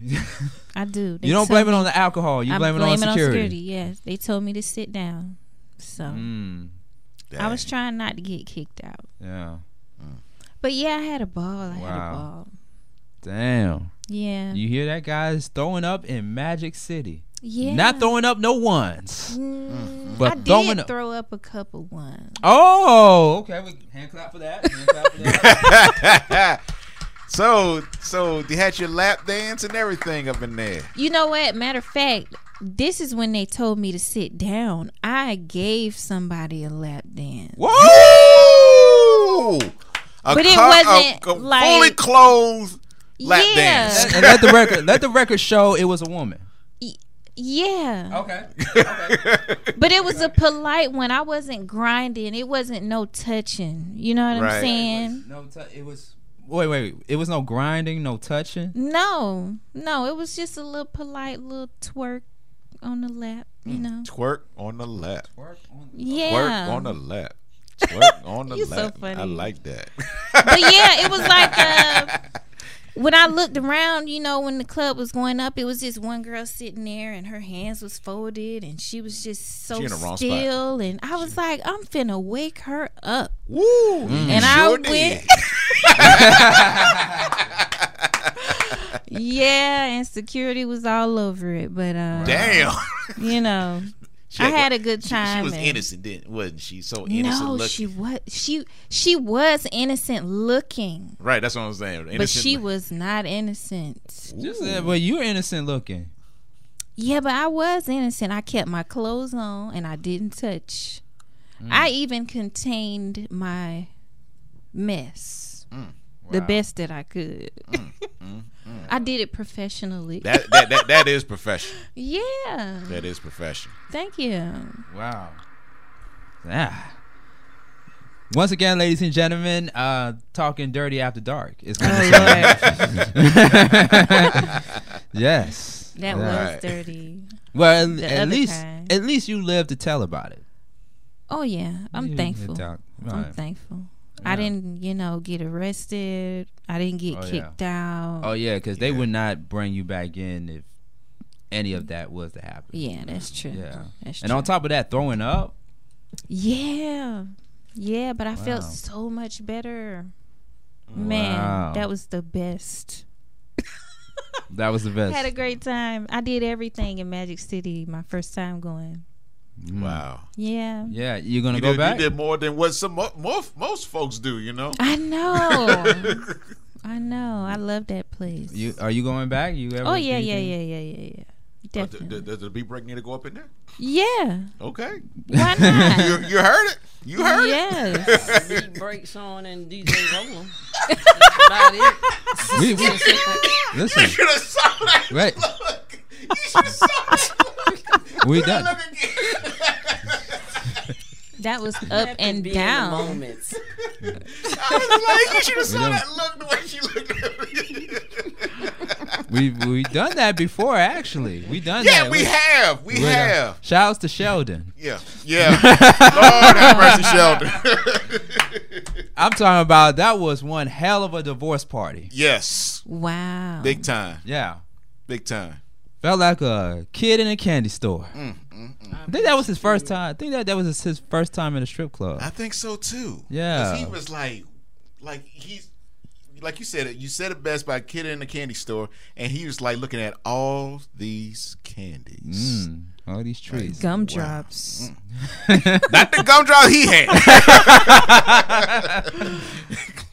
I do. They you don't tell blame it on the alcohol. You I blame, it on security. Yes, they told me to sit down, so Mm, I was trying not to get kicked out. yeah. But yeah, I had a ball. I had Wow. a ball. Damn. Yeah. You hear that, guys? Throwing up in Magic City. Yeah. Not throwing up no ones. Mm, But I did throwing up- throw up a couple ones. Oh, okay. We hand clap for that. Clap for that. so, so you had your lap dance and everything up in there. You know what? Matter of fact, this is when they told me to sit down. I gave somebody a lap dance. Whoa! A But it co- wasn't a, a like- fully clothed lap Yeah. dance. and let the record let the record show it was a woman. Yeah. Okay. But it was a polite one. I wasn't grinding. It wasn't no touching. You know what Right. I'm saying? No, tou- it was. Wait, wait. It was no grinding, no touching. No. No, it was just a little polite little twerk on the lap, you know. Twerk on the lap. Yeah. Twerk on the lap. Twerk on the lap. You so lap. funny. I like that. but yeah, it was like uh, when I looked around, you know, when the club was going up, it was just one girl sitting there and her hands was folded and she was just so She in the wrong spot. still and I was like, I'm finna wake her up. Woo! And I sure went did. Yeah, and security was all over it, but uh Damn. you know, She I had a good time. She, was and- innocent, didn't wasn't she? So innocent No, looking. she was she she was innocent looking, right, that's what I'm saying. but she look- was not innocent. Just said, but you're innocent looking. Yeah, but I was innocent. I kept my clothes on and I didn't touch. Mm. I even contained my mess mm. the Wow. best that I could. Mm, I did it professionally. that, that that that is professional. yeah. That is professional. Thank you. Wow. Yeah. Once again, ladies and gentlemen, uh, talking dirty after dark is Oh, going Lord. yes. That Right. was dirty. Well, The at least kind. at least you live to tell about it. Oh yeah, I'm You- thankful. you talk- I'm thankful. Yeah. I didn't, you know, get arrested. I didn't get Oh, yeah. kicked out. Oh yeah, because they would not bring you back in if any of that was to happen. yeah, that's true. Yeah. That's true. And on top of that, throwing up. Yeah. Yeah, but I felt so much better. Man, Wow. that was the best. That was the best. Had a great time. I did everything in Magic City my first time going. Mm. Wow. Yeah. Yeah, you're gonna You go did, back. you did more than what some most most folks do. You know. I know. I know. I love that place. You are you going back? You ever? oh yeah, do yeah, yeah, yeah, yeah, yeah. Uh, definitely. d- d- Does the beat break need to go up in there? yeah. Okay. Why You, not? you heard it. You heard it. yes. Beat breaks on and DJ Rollem. That's about it. We, we, listen, should have saw that Right. look. You should have saw that We done. That was up and be in the down. moments. I was like, you should have saw done. that look the way she looked at me. We we done that before. Actually, we done yeah, that. Yeah, we have. We we done- have. Shouts to Sheldon. Yeah. Yeah. Lord have mercy, Sheldon. I'm talking about that was one hell of a divorce party. yes. Wow. Big time. Yeah, Big time. Felt like a kid in a candy store. Mm, I think that was his first time. I think that that was his- his first time in a strip club. I think so too. Yeah, he was like, like he's, like you said it. You said it best by kid in a candy store, and he was like looking at all these candies. Mm, all these trees. Gumdrops. Not the gumdrop he had.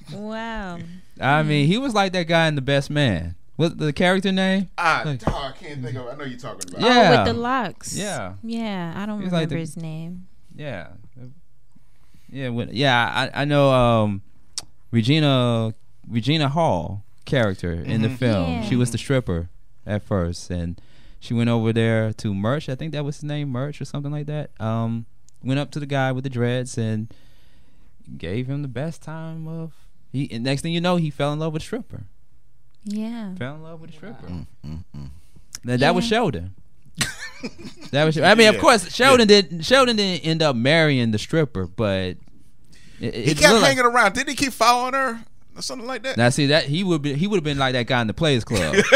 Wow. I mean, he was like that guy in The Best Man. What's the character name? ah, dog, I can't think of. I know you're talking about. Yeah. Oh, with the locks. Yeah. Yeah. I don't He's like remember the- his name. Yeah, yeah, when, yeah. I I know um, Regina Regina Hall character in the film. Yeah. She was the stripper at first, and she went over there to Murch. I think that was his name, Murch or something like that. Um, went up to the guy with the dreads and gave him the best time of. He and next thing you know, he fell in love with stripper. Yeah. Fell in love with a stripper. Mm, mm, mm. That, that was Sheldon. that was. I mean, of course, Sheldon did. Sheldon didn't end up marrying the stripper, but it, He it kept looked like- hanging around. Didn't he keep following her or something like that? Now, see that he would be. He would have been like that guy in the Players Club.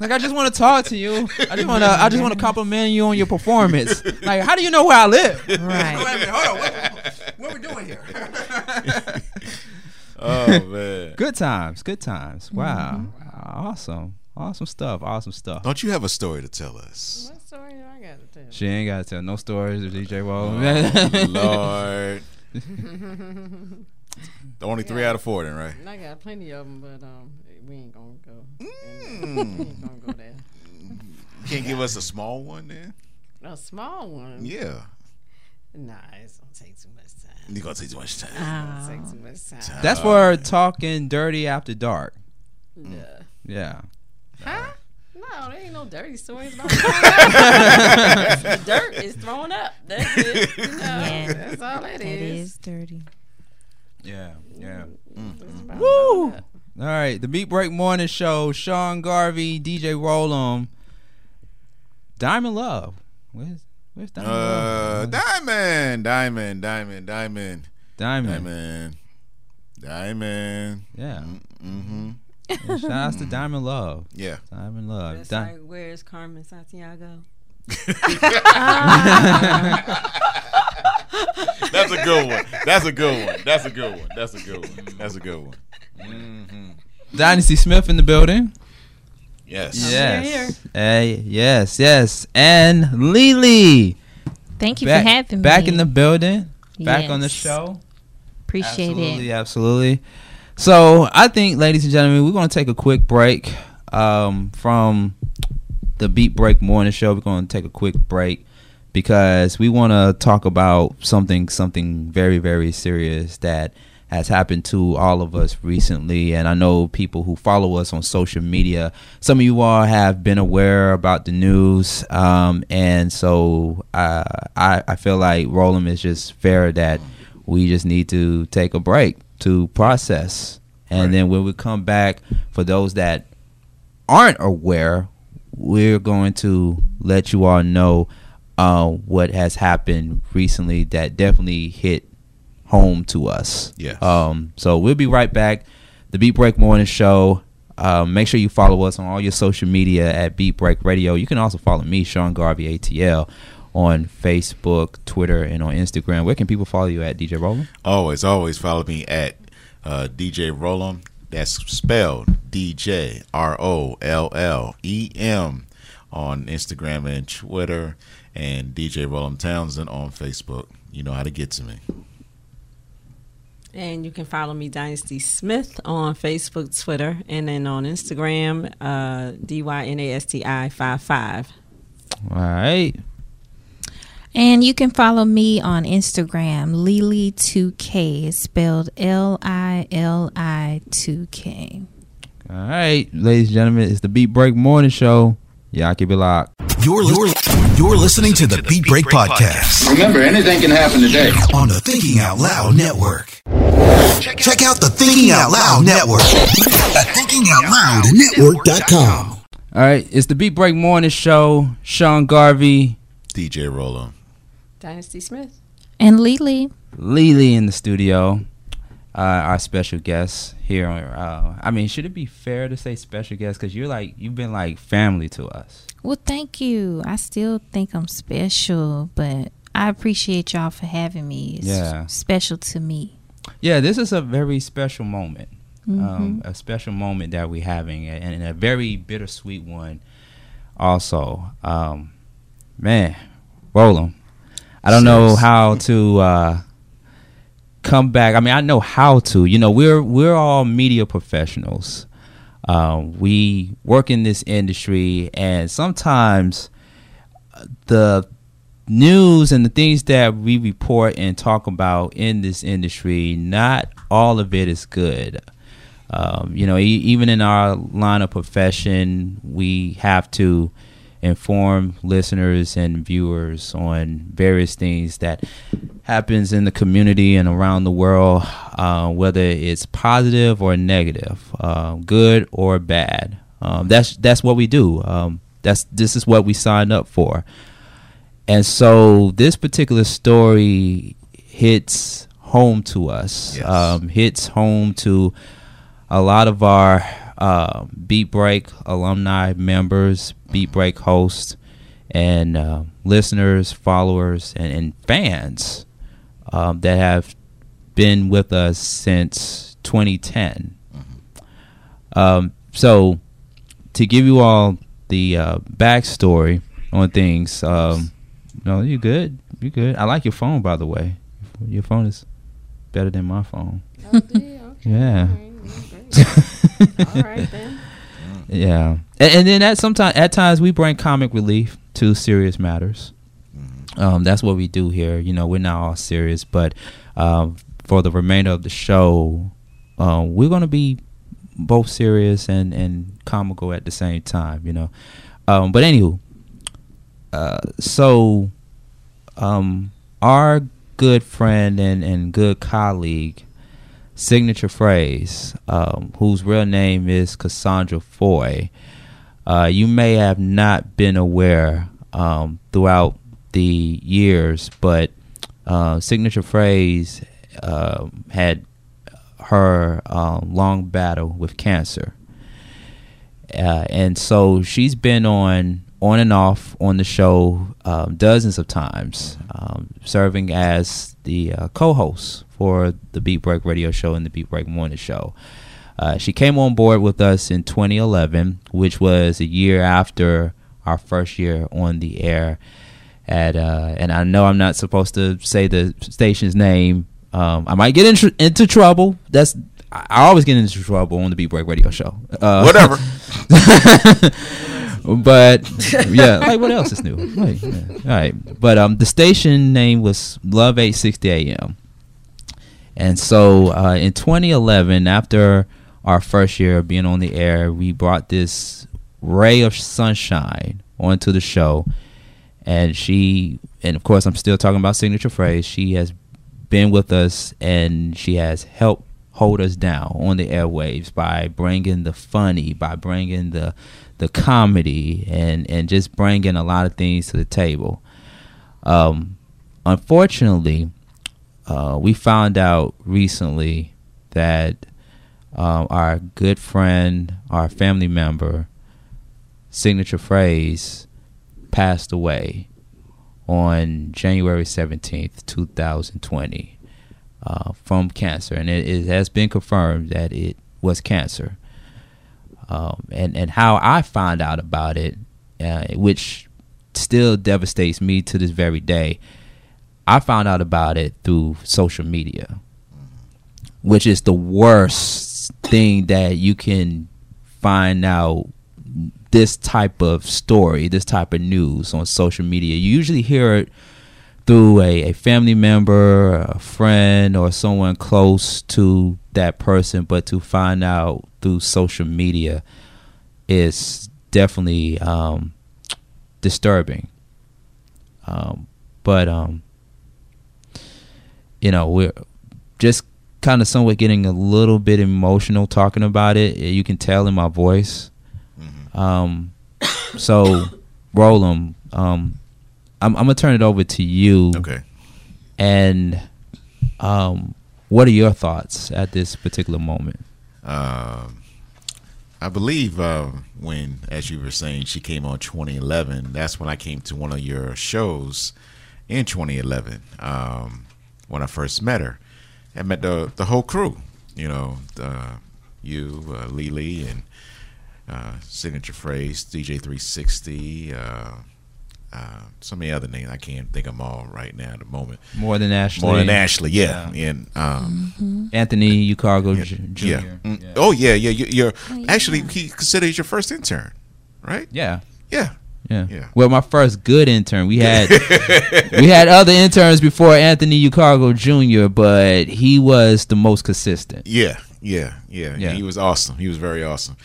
like, I just want to talk to you. I just want to. I just want to compliment you on your performance. Like, how do you know where I live? Right. hold on. What, what, we doing here? Oh man! good times. Good times. Wow. Mm-hmm. Awesome. Awesome stuff. Awesome stuff. Don't you have a story to tell us? What story do I got to tell? She ain't got to tell no stories of DJ Roll. Lord. The only three out of four, then, right? I got plenty of them, but um, we ain't gonna go. Mm. We ain't gonna go there. You can't give us a small one, then? A small one. Yeah. Nah, it's gonna take too much time. You're gonna take too much time. Oh. take too much time. That's for talking dirty after dark. Yeah. Yeah. Huh? No, there ain't no dirty stories about that. the dirt is thrown up. That's it. You know, Yeah. That's all that That is. is dirty. Yeah. Yeah. Mm-hmm. Mm. It's about Woo! All right, the Beat Break Morning Show. Sean Garvey, DJ Rollem, Diamond Love. Where's Where's Diamond Uh, diamond, diamond, diamond, diamond, Diamond. diamond, diamond. Yeah. Mm-hmm. Yeah, Shout outs to Diamond Love. Yeah. Diamond Love. That's Di- like, where's Carmen Santiago? That's a good one. That's a good one. That's a good one. That's a good one. That's a good one. Mm-hmm. Dynasty Smith in the building. Yes. Yes. Hey, yes, yes. And Li Li. Thank you back, for having me. Back in the building. Back on the show. Appreciate absolutely, it. absolutely. So I think, ladies and gentlemen, we're going to take a quick break um, from the Beat Break Morning Show. We're going to take a quick break because we want to talk about something, something very, very serious that has happened to all of us recently. And I know people who follow us on social media. Some of you all have been aware about the news, um, and so uh, I, I feel like Roland is just fair that we just need to take a break to process. And Right. then when we come back, for those that aren't aware, we're going to let you all know uh, what has happened recently that definitely hit home to us. Yes. Um, so we'll be right back. The Beat Break Morning Show. Um, make sure you follow us on all your social media at Beat Break Radio. You can also follow me, Sean Garvey ATL, on Facebook, Twitter, and on Instagram. Where can people follow you at, DJ Rollem? Always, always follow me at uh, DJ Rollem. That's spelled D J R O L L E M on Instagram and Twitter, and DJ Rollem Townsend on Facebook. You know how to get to me. And you can follow me, Dynasty Smith, on Facebook, Twitter, and then on Instagram, uh, D Y N A S T I 55. All right. And you can follow me on Instagram, LiLi2K. Spelled L I L I 2K. All right, ladies and gentlemen, it's the Beat Break Morning Show. Y'all keep it locked. You're, you're, you're listening to the Beat Break Podcast Remember, anything can happen today. on the Thinking Out Loud Network. Check out the Thinking Out Loud Network at thinkingoutloudnetwork.com. All right, it's the Beat Break Morning Show. Sean Garvey, DJ Rollem. Dynasty Smith. And Li Li. Lily in the studio. Uh, our special guest here. Uh, I mean, should it be fair to say special guest? Because you're like you've been like family to us. Well, thank you. I still think I'm special, but I appreciate y'all for having me. It's Yeah. special to me. Yeah, this is a very special moment. Mm-hmm. Um, a special moment that we're having, and, and a very bittersweet one. Also, um, man, Rollem, I don't know how to uh, come back. I mean, I know how to. You know, we're we're all media professionals. Um, we work in this industry, and sometimes the news and the things that we report and talk about in this industry, not all of it is good. Um, you know, e- even in our line of profession, we have to inform listeners and viewers on various things that happens in the community and around the world, uh, whether it's positive or negative, uh, good or bad. Um, that's that's what we do. Um, that's this is what we signed up for. And so this particular story hits home to us. Yes. Um, hits home to a lot of our uh, Beat Break alumni members, Beat Break hosts, and uh, listeners, followers, and, and fans um, that have been with us since 2010. Um, so, to give you all the uh, backstory on things, um, no, you good? You good? I like your phone, by the way. Your phone is better than my phone. Yeah. All right, then. Yeah, and, and then at sometimes at times we bring comic relief to serious matters. Um, that's what we do here. You know, we're not all serious, but um, for the remainder of the show, um, we're gonna be both serious and and comical at the same time. You know, um, but anywho, uh, so um, our good friend and and good colleague Cignature Fraze, um, whose real name is Cassandra Foy. Uh, you may have not been aware um, throughout the years, but uh, Cignature Fraze uh, had her um, long battle with cancer, uh, and so she's been on on and off on the show um, dozens of times, um, serving as the uh, co-host for the Beat Break Radio Show and the Beat Break Morning Show. Uh, she came on board with us in 2011, which was a year after our first year on the air. At uh, and I know I'm not supposed to say the station's name. Um, I might get into, into trouble. That's I I always get into trouble on the Beat Break Radio Show. Uh, Whatever. but yeah, like what else is new? Like, yeah. All right, but um, the station name was Love 860 AM, and so uh, in 2011, after our first year of being on the air, we brought this ray of sunshine onto the show, and she, and of course, I'm still talking about Cignature Fraze. She has been with us, and she has helped hold us down on the airwaves by bringing the funny, by bringing the the comedy, and and just bringing a lot of things to the table. Um, unfortunately, uh, we found out recently that um, our good friend, our family member, Cignature Fraze, passed away on January 17th, 2020, uh, from cancer. And it, it has been confirmed that it was cancer. Um, and, and how I find out about it, uh, which still devastates me to this very day, I found out about it through social media. which is the worst thing that you can find out this type of story, this type of news on social media. You usually hear it through a, a family member, a friend, or someone close to that person, but to find out through social media is definitely um, disturbing. Um, but um, you know, we're just kind of somewhat getting a little bit emotional talking about it. You can tell in my voice. Um, so, Rollem, um, I'm, I'm gonna turn it over to you. Okay. And um, what are your thoughts at this particular moment? Um, I believe uh, when, as you were saying, she came on 2011. That's when I came to one of your shows in 2011. Um, when I first met her, I met the the whole crew. You know, uh, you, uh, Li Li, and uh, Cignature Fraze DJ 360. Uh, so many other names I can't think of them all right now at the moment. More than Ashley. More than Ashley, yeah, and um, Anthony Ucargo J- Jr. yeah. Mm. Oh yeah, yeah. You, you're actually he considers your first intern, right? Yeah. Yeah. Yeah. Yeah. Well, my first good intern. We had we had other interns before Anthony Ucargo Jr., but he was the most consistent. Yeah, yeah, yeah. Yeah. He was awesome. He was very awesome.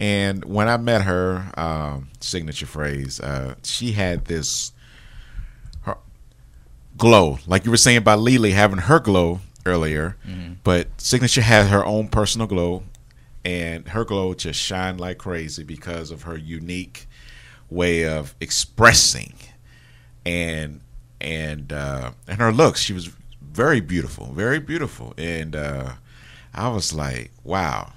And when I met her, um, Cignature Fraze, uh, she had this her glow, like you were saying about Li Li having her glow earlier. But Cignature had her own personal glow, and her glow just shined like crazy because of her unique way of expressing and and uh, and her looks. She was very beautiful, very beautiful, and uh, I was like, wow.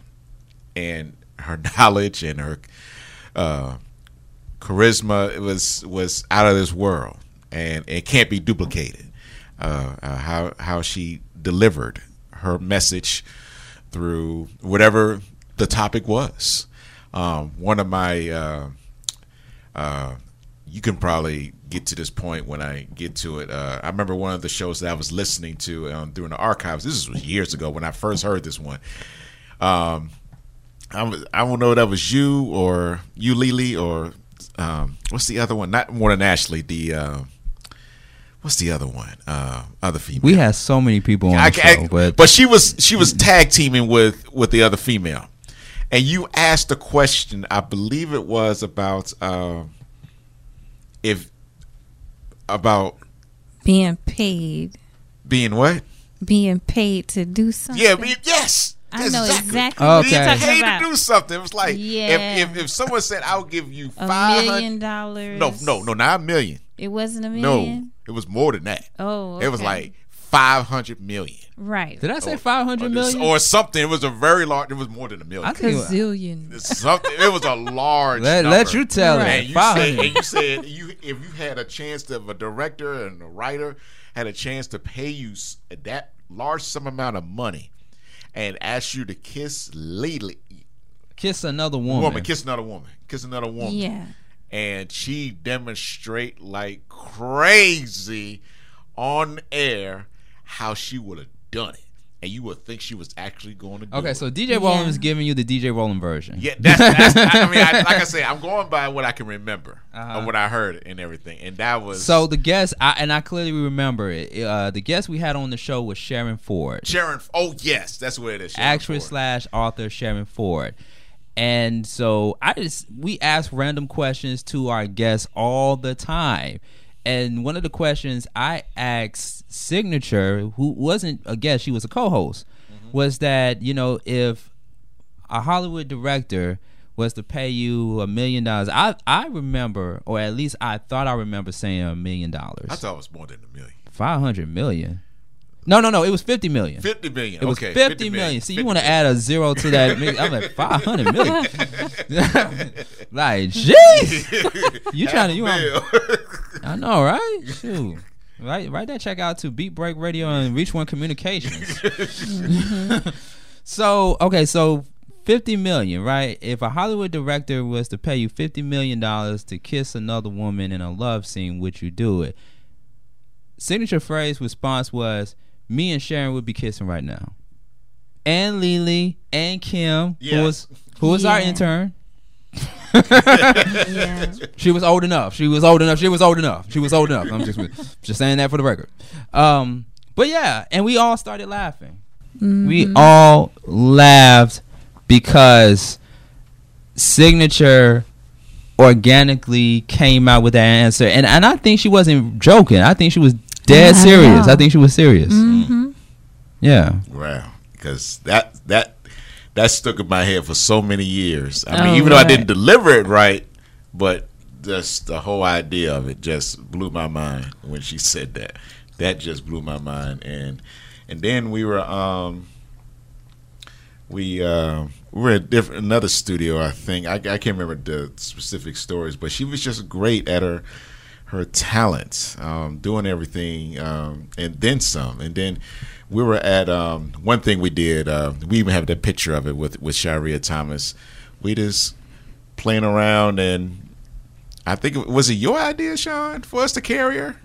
And her knowledge and her uh, charisma was was out of this world, and it can't be duplicated. Uh, uh, how how she delivered her message through whatever the topic was. Um, one of my uh, uh, you can probably get to this point when I get to it. Uh, I remember one of the shows that I was listening to um, during the archives. This was years ago when I first heard this one. Um, I, was, I don't know if that was you or you, Li Li, or um, what's the other one? Not more than Ashley. The uh, what's the other one? Uh, other female. We had so many people on the I- show, I- but, but she was she was tag teaming with with the other female, and you asked a question. I believe it was about uh, if about Being paid, being what? being paid to do something. Yeah, yes. I know exactly what what you're you're talking about. to do something. It was like Yeah. if, if if someone said I'll give you A five million hundred. dollars. No, no, no, not a million. It wasn't a million. No, it was more than that. Oh, It was okay. like five hundred million. right. did I say five or, or something. It was a very large. It was more than a million. I think Gazillion. It's something. It was a large. let, let you tell Right. it. And you said, and you said you if you had a chance to, if a director and a writer had a chance to pay you that large some amount of money and ask you to kiss Li Li, Kiss another woman. woman, kiss another woman, kiss another woman, Yeah. and she demonstrate like crazy on air how she would have done it, and you would think she was actually going to do Okay, it. so DJ Rollem Yeah. is giving you the DJ Rollem version. Yeah, that's, that's I mean, I, like I say, I'm going by what I can remember Uh-huh. of what I heard and everything, and that was So the guest, I, and I clearly remember it. Uh, the guest we had on the show was Sharon Ford, Sharon. Oh yes, that's what it is. Sharon actress Ford. slash author Sharon Ford. And so I just we ask random questions to our guests all the time. And one of the questions I asked Cignature, who wasn't a guest, she was a co-host, mm-hmm. was that you know if a Hollywood director was to pay you a million dollars, I I remember, or at least I thought I remember saying a million dollars. I thought it was more than a million. Five hundred million. No, no, no. It was fifty million. Fifty million. It was okay, fifty million. See, you want to add a zero to that? I'm at five hundred million. like, jeez. You trying to? You want? I know, right? Shoot. Right, write that check out to Beat Break Radio and Reach One Communications. so, okay, so fifty million, right? If a Hollywood director was to pay you fifty million dollars to kiss another woman in a love scene, would you do it? Cignature Fraze response was, "Me and Sharon would be kissing right now." and Li Li and Kim, Yeah. who was who was our intern. Yeah. She was old enough. She was old enough. She was old enough. She was old enough. I'm just just saying that for the record. Um, but yeah, and we all started laughing. We all laughed because Cignature organically came out with that answer, and and I think she wasn't joking. I think she was dead Yeah, serious. know. I think she was serious. hmm Yeah. Wow, because that that that stuck in my head for so many years. I mean, Oh, even though I didn't deliver it right, but just the whole idea of it just blew my mind when she said that. That just blew my mind, and and then we were um we uh, we were at different another studio. I think I, I can't remember the specific stories, but she was just great at her her talents, um, doing everything, um, and then some. And then we were at um, one thing we did. Uh, we even have the picture of it with with Sharia Thomas. We just playing around, and I think it, was it your idea, Sean, for us to carry her?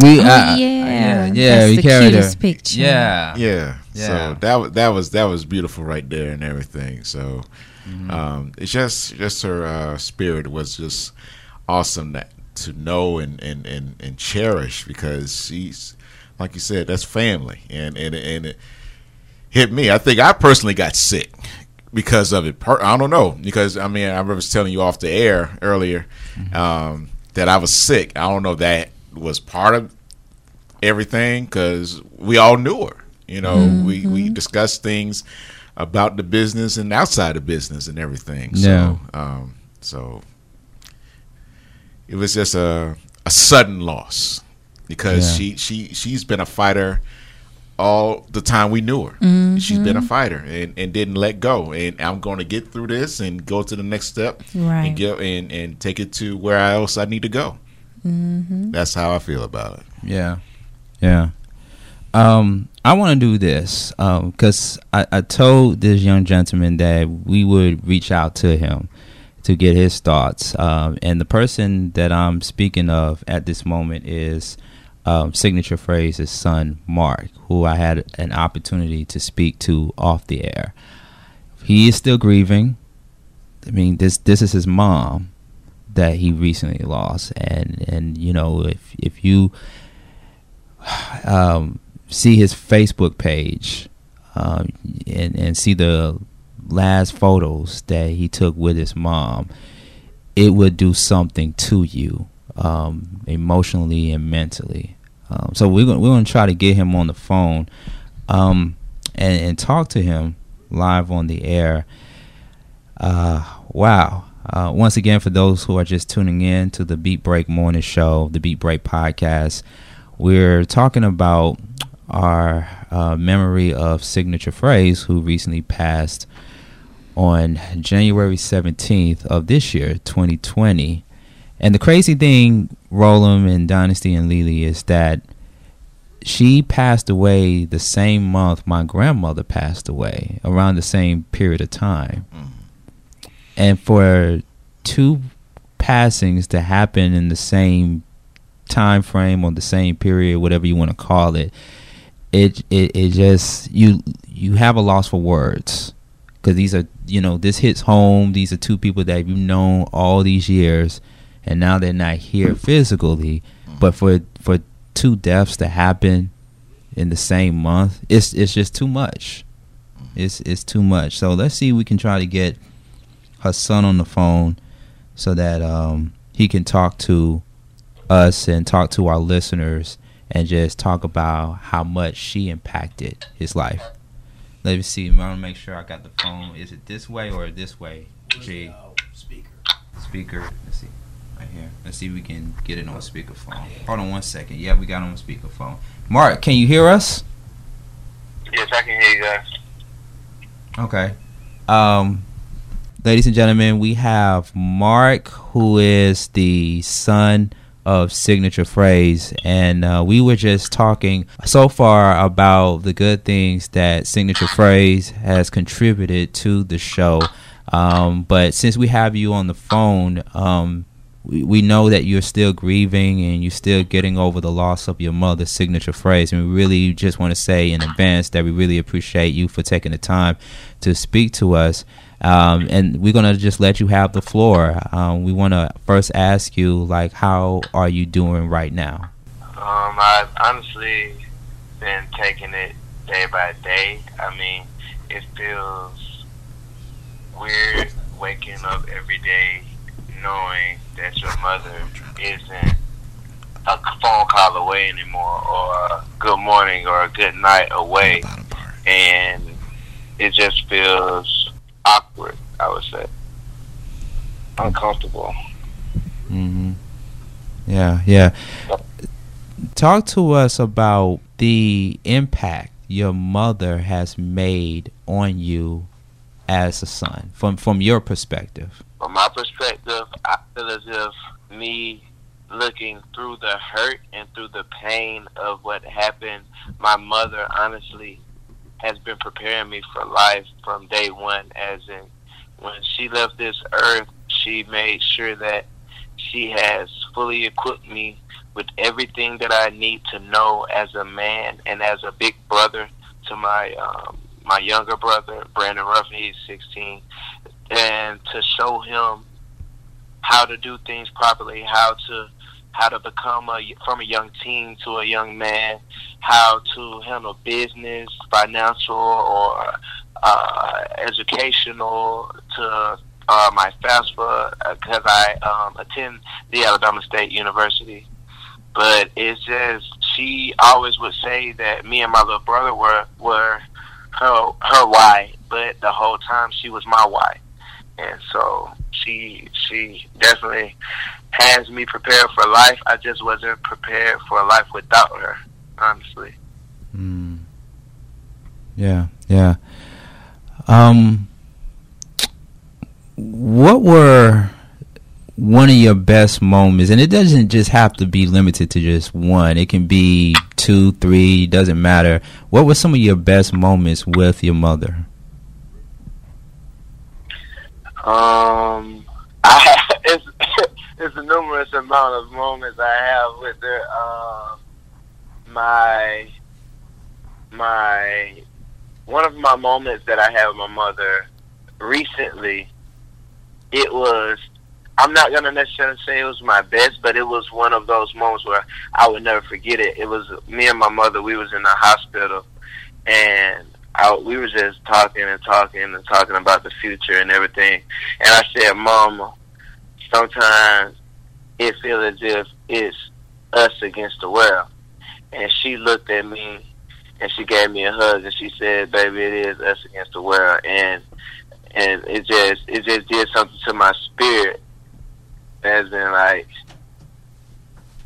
We, Oh, uh, yeah. yeah, That's we the carried cutest her. picture. Yeah, Yeah. Yeah. So that was that was that was beautiful right there and everything. So um, it's just just her uh, spirit was just awesome that, to know and, and, and, and cherish because she's like you said that's family and and and it hit me. I think I personally got sick because of it. I don't know because I mean I was telling you off the air earlier um, that I was sick. I don't know if that was part of everything because we all knew her. You know, we we discussed things about the business and outside the business and everything. Yeah. So, um, so it was just a a sudden loss because Yeah. she she she's been a fighter all the time we knew her. She's been a fighter and, and didn't let go. And I'm going to get through this and go to the next step Right. and get and and take it to where else I need to go. That's how I feel about it. Yeah, yeah. Um, I want to do this because I, I told this young gentleman that we would reach out to him to get his thoughts. Um, and the person that I'm speaking of at this moment is um, Cignature Fraze's son, Mark, who I had an opportunity to speak to off the air. He is still grieving. I mean, this this is his mom that he recently lost, and and you know if if you um, see his Facebook page um, and and see the last photos that he took with his mom, it would do something to you um, emotionally and mentally. Um, so we're gonna we're gonna try to get him on the phone um, and and talk to him live on the air. Uh, wow. Uh, once again, for those who are just tuning in to the Beat Break Morning Show, the Beat Break Podcast, we're talking about our uh, memory of Cignature Fraze, who recently passed on January 17th of this year, 2020. And the crazy thing, Rollem and Dynasty and Li Li, is that she passed away the same month my grandmother passed away, around the same period of time. Mm-hmm. And for two passings to happen in the same time frame or the same period, whatever you want to call it, it it, it just you you have a loss for words because these are you know this hits home. These are two people that you've known all these years, and now they're not here physically. But for for two deaths to happen in the same month, it's it's just too much. It's it's too much. So let's see if we can try to get her son on the phone so that um, he can talk to us and talk to our listeners and just talk about how much she impacted his life. Let me see. I want to make sure I got the phone. Is it this way or this way? G. Speaker. Speaker. Let's see. Right here. Let's see if we can get it on speakerphone. Hold on one second. Yeah, we got it on speakerphone. Mark, can you hear us? Yes, I can hear you guys. Okay. Um, ladies and gentlemen, we have Mark, who is the son of Cignature Fraze, and uh, we were just talking so far about the good things that Cignature Fraze has contributed to the show. Um, but since we have you on the phone, um, we, we know that you're still grieving and you're still getting over the loss of your mother's Cignature Fraze. And we really just want to say in advance that we really appreciate you for taking the time to speak to us. Um, and we're gonna just let you have the floor. Um, we want to first ask you, like, how are you doing right now? Um, I've honestly been taking it day by day. I mean, it feels weird waking up every day knowing that your mother isn't a phone call away anymore, or a good morning or a good night away, and it just feels awkward. I would say uncomfortable. hmm Yeah, yeah. Talk to us about the impact your mother has made on you as a son, from from your perspective. From my perspective, I feel as if me looking through the hurt and through the pain of what happened, my mother honestly has been preparing me for life from day one. As in, when she left this earth, she made sure that she has fully equipped me with everything that I need to know as a man and as a big brother to my um, my younger brother, Brandon Ruffin. He's 16 and to show him how to do things properly, how to how to become a from a young teen to a young man, how to handle business, financial, or uh, educational. To uh, my FAFSA because I um, attend the Alabama State University, but it's just she always would say that me and my little brother were were her her why, but the whole time she was my why and so she she definitely has me prepared for life. I just wasn't prepared for life without her, honestly. Mm. Yeah, yeah. Um, what were one of your best moments? And it doesn't just have to be limited to just one. It can be two, three. Doesn't matter. What were some of your best moments with your mother? Um, I have, it's it's a numerous amount of moments I have with her. Um, my my one of my moments that I had with my mother recently. It was. I'm not gonna necessarily say it was my best, but it was one of those moments where I would never forget it. It was me and my mother. We was in the hospital, and I, we were just talking and talking and talking about the future and everything. And I said, Mama, sometimes it feels as if it's us against the world. And she looked at me and she gave me a hug and she said, Baby, it is us against the world and and it just it just did something to my spirit as in like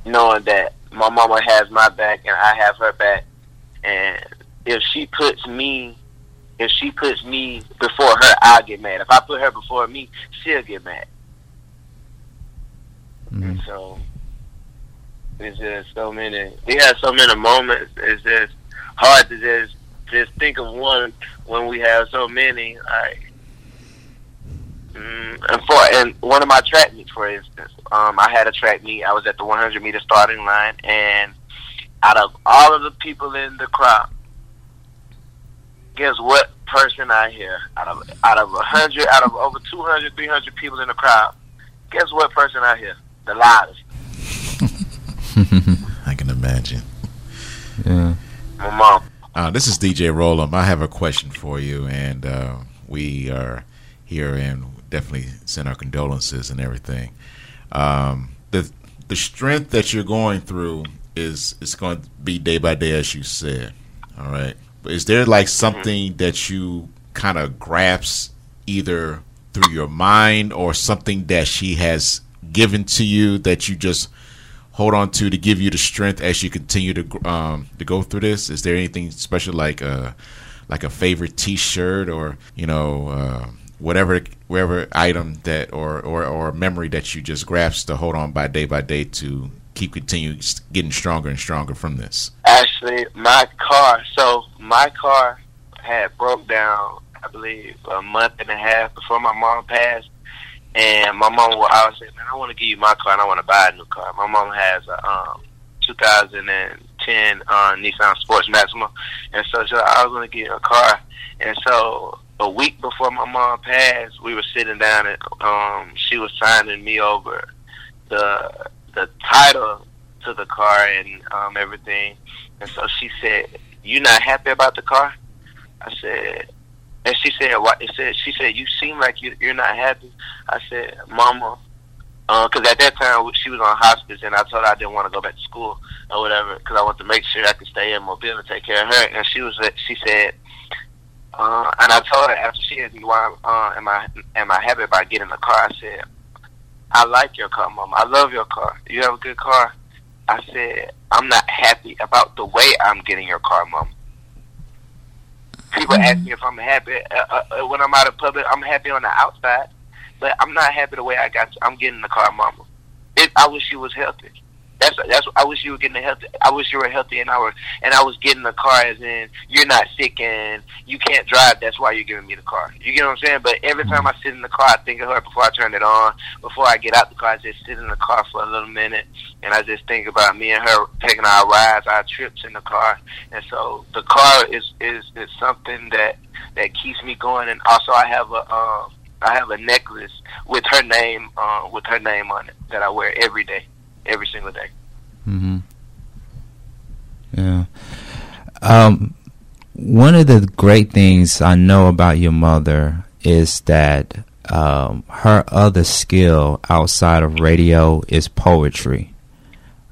knowing that my mama has my back and I have her back and if she puts me if she puts me before her, I'll get mad. If I put her before me, she'll get mad. Mm. And so it's just so many we had so many moments. It's just hard to just just think of one when we have so many. Like mm, and for and one of my track meets, for instance, um, I had a track meet. I was at the 100 meter starting line, and out of all of the people in the crowd, guess what person I hear out of out of a hundred, out of over 200, 300 people in the crowd? Guess what person I hear? The loudest. I can imagine. Yeah. My mom. Uh, this is DJ Rollem. I have a question for you, and uh, we are here and definitely send our condolences and everything. Um, the the strength that you're going through is is going to be day by day, as you said. All right, is there like something that you kind of grasp either through your mind or something that she has given to you that you just hold on to to give you the strength as you continue to um to go through this? Is there anything special like a like a favorite T-shirt or you know uh, whatever whatever item that or or or memory that you just grasp to hold on by day by day to keep continuing getting stronger and stronger from this? Actually, my car. So my car had broke down. I believe a month and a half before my mom passed, And my mom will always say, "Man, I want to give you my car, and I want to buy a new car." My mom has a um, 2010 uh, Nissan Sports Maxima, and so she, I was going to get a car. And so a week before my mom passed, we were sitting down, and um, she was signing me over the the title to the car and um, everything. And so she said, "You not happy about the car?" I said, and she said, "What?" It said, "She said you seem like you, you're not happy." I said, "Mama." Because uh, at that time she was on hospice, and I told her I didn't want to go back to school or whatever, because I wanted to make sure I could stay in Mobile and take care of her. And she was, she said, uh, and I told her after she asked me why uh, am I am I happy about getting a car? I said, I like your car, Mom. I love your car. You have a good car. I said, I'm not happy about the way I'm getting your car, Mom. People ask me if I'm happy uh, uh, when I'm out of public. I'm happy on the outside, but I'm not happy the way I got. I'm getting the car, Mama. I wish you was healthy. That's that's. I wish you were getting a healthy. I wish you were healthy, and I were and I was getting the car as in you're not sick and you can't drive. That's why you're giving me the car. You get what I'm saying? But every time I sit in the car, I think of her before I turn it on. Before I get out the car, I just sit in the car for a little minute, and I just think about me and her taking our rides, our trips in the car. And so the car is is is something that that keeps me going. And also, I have a. Um, I have a necklace with her name, uh, with her name on it that I wear every day every single day. Mm-hmm. Yeah. Um, one of the great things I know about your mother is that um, her other skill outside of radio is poetry.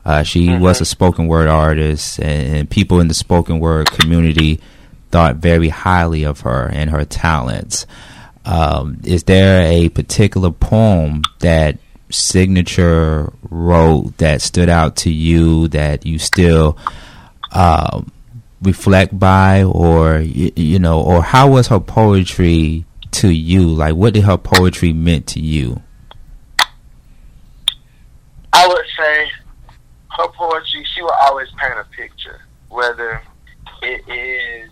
Uh, she mm-hmm. was a spoken word artist, and, and, people in the spoken word community thought very highly of her and her talents. Um, is there a particular poem that Cignature wrote that stood out to you that you still uh, reflect by, or you, you know, or how was her poetry to you? Like, what did her poetry meant to you? I would say her poetry. She will always paint a picture, whether it is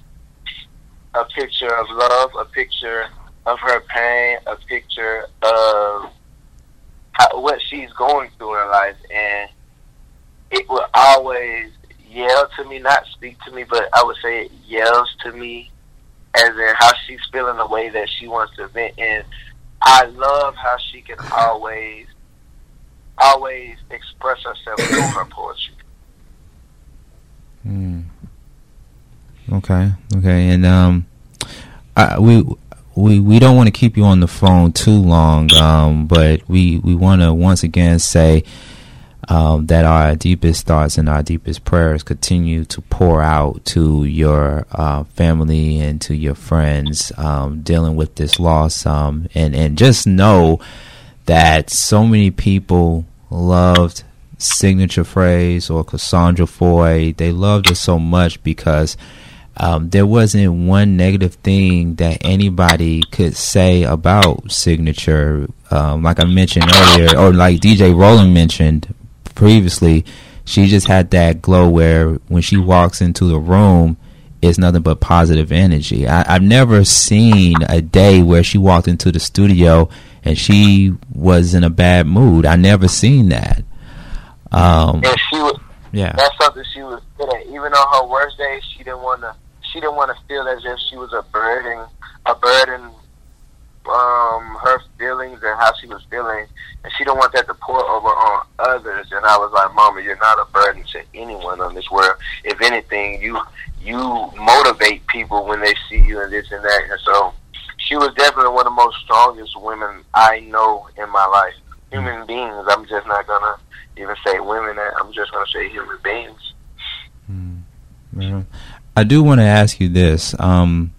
a picture of love, a picture of her pain, a picture of how, what she's going through in life, and it will always yell to me, not speak to me, but I would say it yells to me, as in how she's feeling the way that she wants to vent. And I love how she can always, always express herself through her poetry. Hmm. Okay. Okay. And um, I, we we we don't want to keep you on the phone too long, um, but we we want to once again say um, that our deepest thoughts and our deepest prayers continue to pour out to your uh, family and to your friends um, dealing with this loss, um, and and just know that so many people loved Cignature Fraze or Cassandra Foy. They loved it so much because um, there wasn't one negative thing that anybody could say about Cignature. Um, like I mentioned earlier, or like DJ Rollem mentioned previously, she just had that glow where when she walks into the room, it's nothing but positive energy. I, have never seen a day where she walked into the studio and she was in a bad mood. I never seen that. Um, and she was, yeah, that's something she was good at. Even on her worst days, she didn't want to she didn't want to feel as if she was a burden, a burden, um, her feelings and how she was feeling, and she didn't want that to pour over on others. And I was like, Mama, you're not a burden to anyone on this world. If anything, you you motivate people when they see you and this and that. And so, she was definitely one of the most strongest women I know in my life. Human beings. I'm just not gonna even say women. I'm just gonna say human beings. Mm. I do want to ask you this. Um,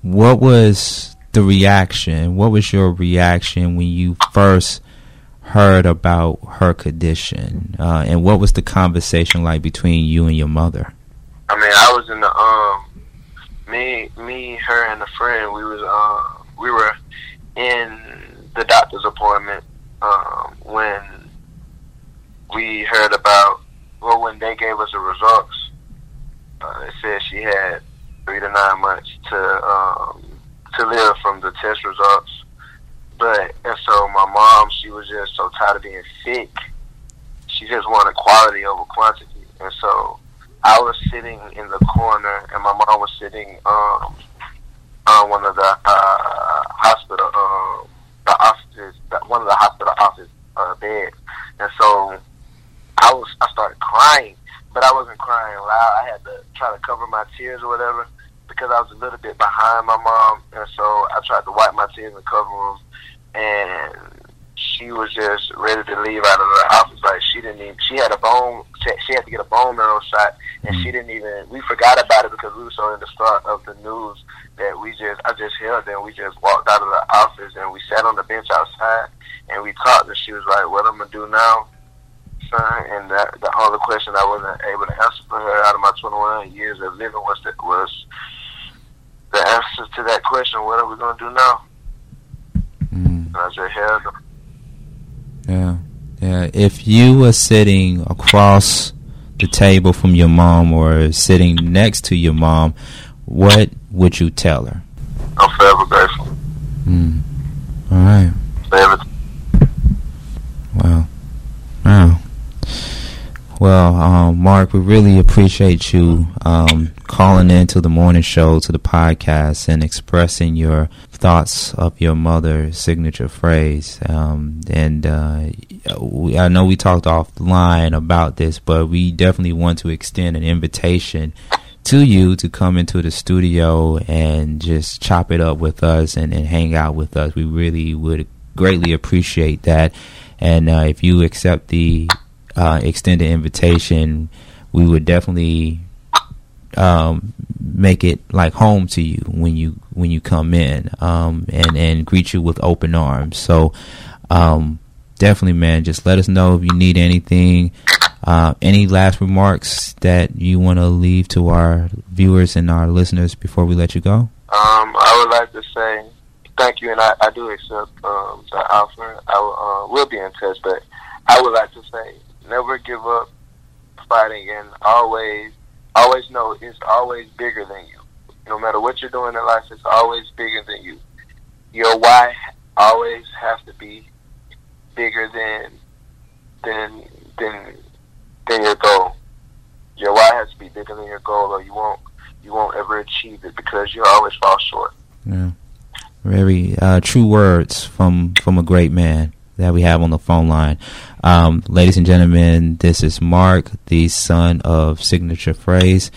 what was the reaction? What was your reaction when you first heard about her condition? Uh, and what was the conversation like between you and your mother? I mean, I was in the um, me, me, her, and a friend. We was uh, we were in the doctor's appointment um, when we heard about, well, when they gave us the results uh, it said she had three to nine months to um, to live from the test results. But and so my mom, she was just so tired of being sick. She just wanted quality over quantity. And so I was sitting in the corner, and my mom was sitting um, on one of the uh, hospital, um, the office, the, one of the hospital office uh, beds. And so I was, I started crying, but I wasn't crying loud. I had to try to cover my tears or whatever because I was a little bit behind my mom, and so I tried to wipe my tears and cover them. And she was just ready to leave out of the office. Like she didn't even. She had a bone. She had to get a bone marrow shot, and she mm-hmm. didn't even. We forgot about it because we were so in the start of the news that we just. I just held and We just walked out of the office and we sat on the bench outside and we talked. And she was like, "What I'm gonna do now?" Son, and that, the only question I wasn't able to answer for her out of my 21 years of living was that was the answer to that question. What are we gonna do now? Mm, And I just held yeah, yeah. If you were sitting across the table from your mom or sitting next to your mom, what would you tell her? I'm forever grateful. Mm. All right. Forever. Wow. Wow. Well, um, Mark, we really appreciate you um, calling into the morning show, to the podcast, and expressing your thoughts of your mother's Cignature Fraze. Um, and uh, we, I know we talked offline about this, but we definitely want to extend an invitation to you to come into the studio and just chop it up with us and, and hang out with us. We really would greatly appreciate that. And uh, if you accept the uh, extended invitation, we would definitely um, make it like home to you when you when you come in, um, and and greet you with open arms. So um, definitely, man, just let us know if you need anything. Uh, any last remarks that you want to leave to our viewers and our listeners before we let you go? Um, I would like to say thank you, and I, I do accept um, the offer. I uh, will be in touch, but I would like to say never give up fighting, and always, always know it's always bigger than you. No matter what you're doing in life, it's always bigger than you. Your why always has to be bigger than than than than your goal. Your why has to be bigger than your goal, or you won't you won't ever achieve it because you always fall short. Yeah. Very uh, true words from from a great man that we have on the phone line. Um, ladies and gentlemen, this is Mark, the son of Cignature Fraze,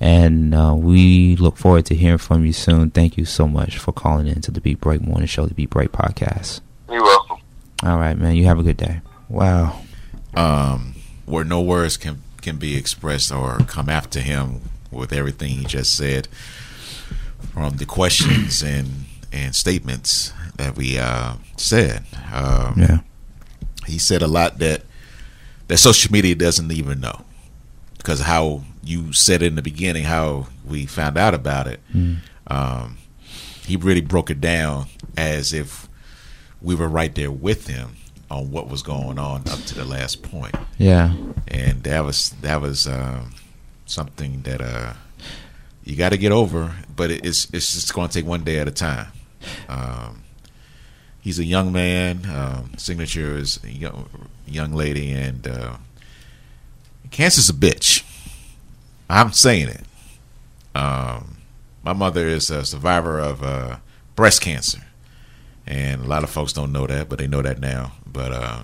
and uh, we look forward to hearing from you soon. Thank you so much for calling in to the Beat Break Morning Show, the Beat Break Podcast. You're welcome. All right, man. You have a good day. Wow. um, where no words can can be expressed or come after him with everything he just said from the questions and and statements that we uh, said. Um, Yeah. He said a lot that that social media doesn't even know because how you said in the beginning how we found out about it. Um, he really broke it down as if we were right there with him on what was going on up to the last point Yeah. and that was that was um, something that uh, you got to get over. But it's it's just going to take one day at a time. Um, he's a young man. Um, Cignature is a young, young lady, and uh, cancer's a bitch. I'm saying it. Um, my mother is a survivor of uh, breast cancer, and a lot of folks don't know that, but they know that now. But uh,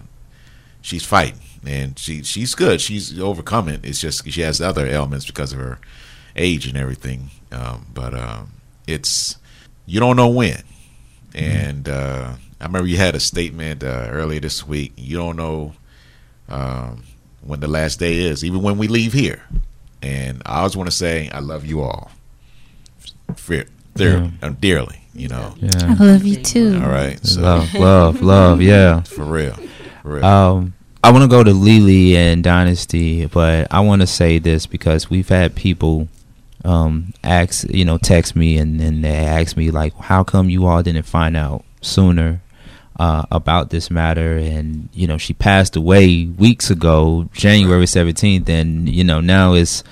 she's fighting and she she's good. She's overcome it. It's just she has other ailments because of her age and everything. Um, but um, it's you don't know when. And uh, I remember you had a statement uh, earlier this week. You don't know um, when the last day is, even when we leave here. And I always want to say I love you all, Fear, dear, uh, dearly. You know, I love you too. all right. So Love, love, love. Yeah. for real, for real. Um, I want to go to Li Li and Dynasty, but I want to say this because we've had people um, ask, you know, text me and, and they ask me like, how come you all didn't find out sooner uh, about this matter? And you know, she passed away weeks ago, January seventeenth, and you know now it's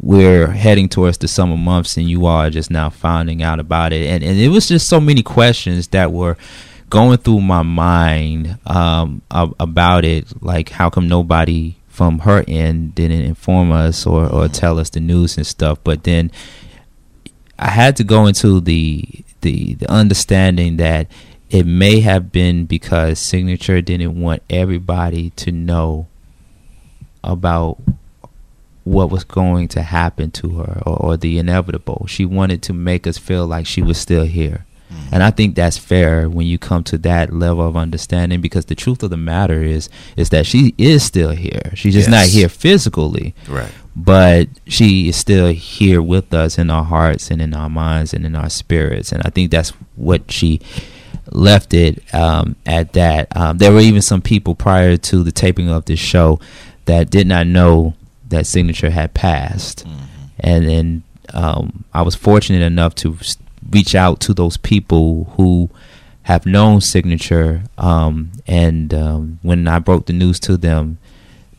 we're heading towards the summer months, and you all are just now finding out about it, and and it was just so many questions that were going through my mind um, about it, like how come nobody from her end didn't inform us or, or tell us the news and stuff. But then I had to go into the the the understanding that it may have been because Cignature didn't want everybody to know about what was going to happen to her or, or the inevitable. She wanted to make us feel like she was still here. Mm. And I think that's fair when you come to that level of understanding because the truth of the matter is is that she is still here. She's just not here physically Right. but she is still here with us in our hearts and in our minds and in our spirits and i think that's what she left it um, at that um, there were even some people prior to the taping of this show that did not know that Cignature had passed and then um, i was fortunate enough to reach out to those people who have known Cignature um, and um, when i broke the news to them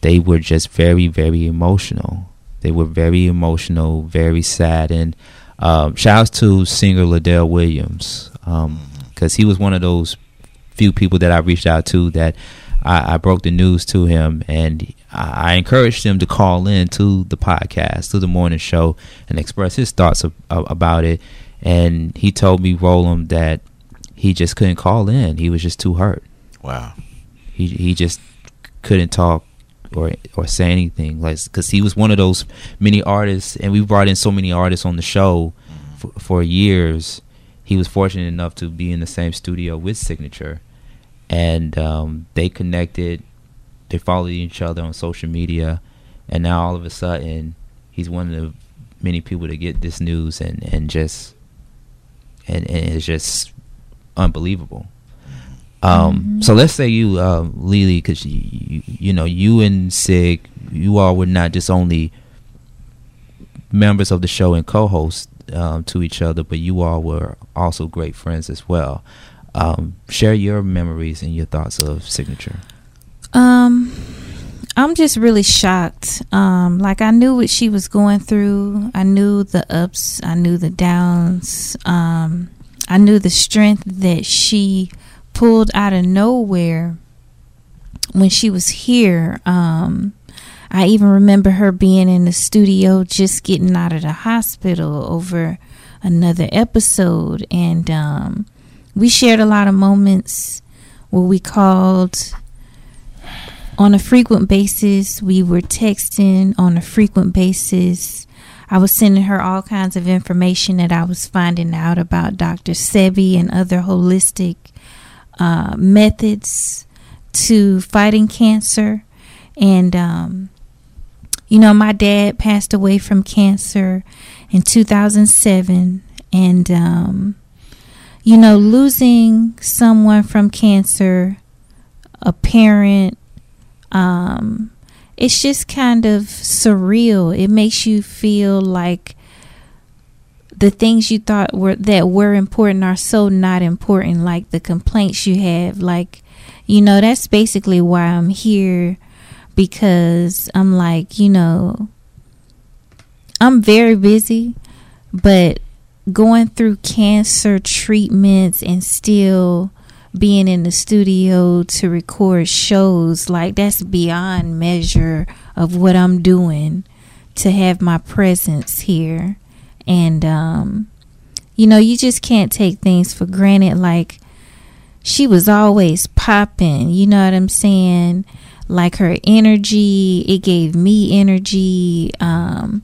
they were just very, very emotional. They were very emotional, very sad. And um, shouts to singer Liddell Williams because he was one of those few people that I reached out to that I, I broke the news to him, and I, I encouraged him to call in to the podcast, to the morning show, and express his thoughts of, of, about it. And he told me, Rollem, that he just couldn't call in. He was just too hurt Wow. he he just couldn't talk or or say anything like because he was one of those many artists and we brought in so many artists on the show mm-hmm. for, for years he was fortunate enough to be in the same studio with Cignature and um, they connected they followed each other on social media and now all of a sudden he's one of the many people to get this news and and just and, and it's just unbelievable. Um, So let's say you, um, Li Li, because you, you, you know, you and Sig, you all were not just only members of the show and co-hosts um, to each other, but you all were also great friends as well. Um, share your memories and your thoughts of Cignature. Um, I'm just really shocked. Um, like I knew what she was going through. I knew the ups. I knew the downs. Um, I knew the strength that she pulled out of nowhere when she was here. Um, I even remember her being in the studio just getting out of the hospital over another episode, and um, we shared a lot of moments where we called on a frequent basis. We were texting on a frequent basis. I was sending her all kinds of information that I was finding out about Dr. Sebi and other holistic uh, methods to fighting cancer. And, um, you know, my dad passed away from cancer in 2007. And, um, you know, losing someone from cancer, a parent, um, it's just kind of surreal. It makes you feel like the things you thought were that were important are so not important like the complaints you have like you know that's basically why I'm here because I'm like you know I'm very busy but going through cancer treatments and still being in the studio to record shows like that's beyond measure of what I'm doing to have my presence here. And um you know you just can't take things for granted. Like she was always popping you know what I'm saying like her energy it gave me energy um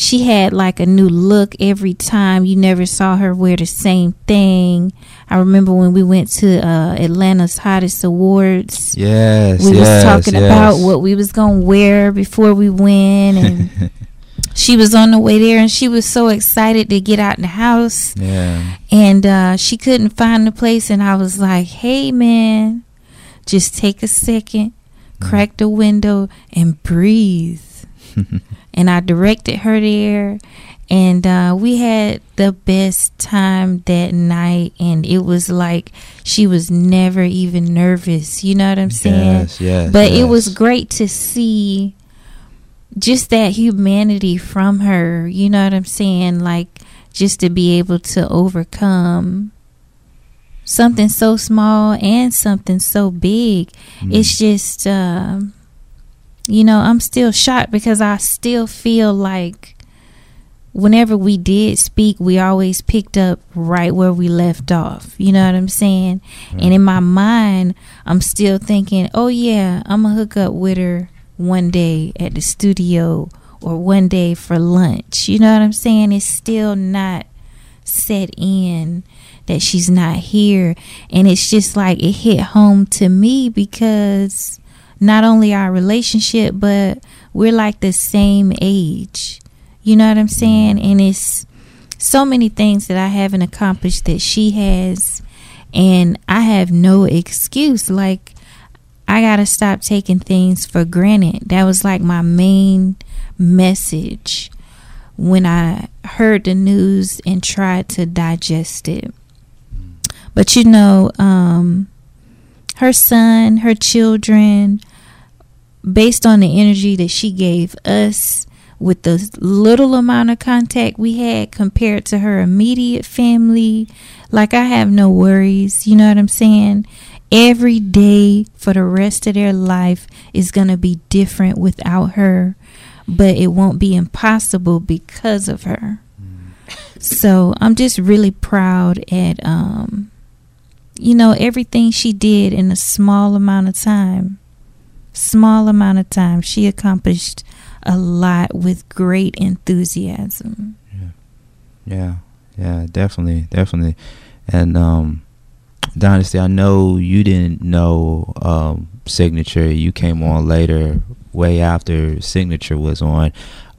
she had like a new look every time. You never saw her wear the same thing. I remember when we went to uh, Atlanta's Hottest Awards. Yes, we yes, was talking yes. about what we was gonna wear before we went, and she was on the way there, and she was so excited to get out in the house, Yeah, and uh, she couldn't find the place, and I was like, "Hey, man, just take a second, crack the window, and breathe." and I directed her there, and uh, we had the best time that night. And it was like she was never even nervous. You know what I'm saying? yes, yes. but it was great to see just that humanity from her. You know what I'm saying? Like just to be able to overcome something so small and something so big. It's just, um, you know, I'm still shocked because I still feel like whenever we did speak, we always picked up right where we left off. You know what I'm saying? And in my mind, I'm still thinking, oh, yeah, I'm going to hook up with her one day at the studio or one day for lunch. You know what I'm saying? It's still not set in that she's not here. And it's just like it hit home to me because not only our relationship, but we're like the same age. You know what I'm saying? And it's so many things that I haven't accomplished that she has. And I have no excuse. Like, I got to stop taking things for granted. That was like my main message when I heard the news and tried to digest it. But you know, um, her son, her children, based on the energy that she gave us with the little amount of contact we had compared to her immediate family, like I have no worries. You know what I'm saying? Every day for the rest of their life is going to be different without her, but it won't be impossible because of her. So I'm just really proud at um you know everything she did in a small amount of time. Small amount of time she accomplished a lot with great enthusiasm. Yeah, yeah, yeah definitely, definitely. And um, Dynasty, I know you didn't know um, Cignature. You came on later, way after Cignature was on.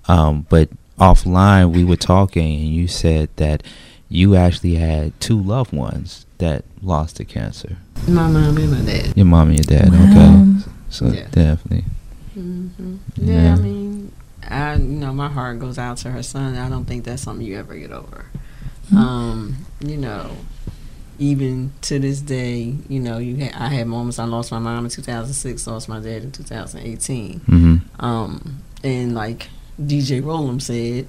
Um, but offline, we were talking, and you said that you actually had two loved ones that lost to cancer. My mom and my dad. Your mom and your dad. Wow. Okay, so Yeah. definitely. hmm Yeah. Yeah. I mean, I you know my heart goes out to her son. I don't think that's something you ever get over. Um, you know, even to this day, you know, you ha- I had moments. I lost my mom in 2006, lost my dad in 2018. hmm Um, and like DJ Rollem said,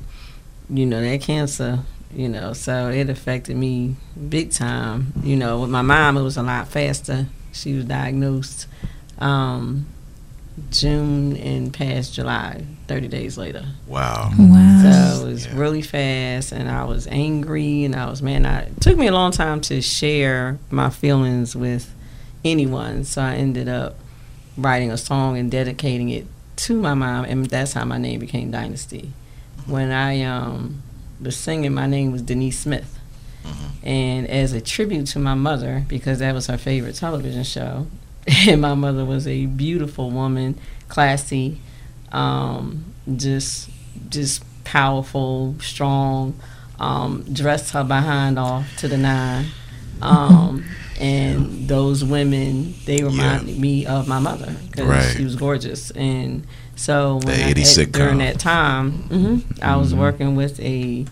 you know, that cancer, you know, so it affected me big time. You know, with my mom, it was a lot faster. She was diagnosed um, June and past July, 30 days later. Wow. Wow. So it was Yeah. really fast, and I was angry, and I was man. I, it took me a long time to share my feelings with anyone, so I ended up writing a song and dedicating it to my mom, and that's how my name became Dynasty. When I um, was singing, my name was Denise Smith, and as a tribute to my mother, because that was her favorite television show, and my mother was a beautiful woman, classy, um, just just powerful, strong. Um, dressed her behind off to the nine. Um, and those women, they reminded me of my mother because Right. she was gorgeous. And so when The I, 80s at- during that time, hmm I was working with a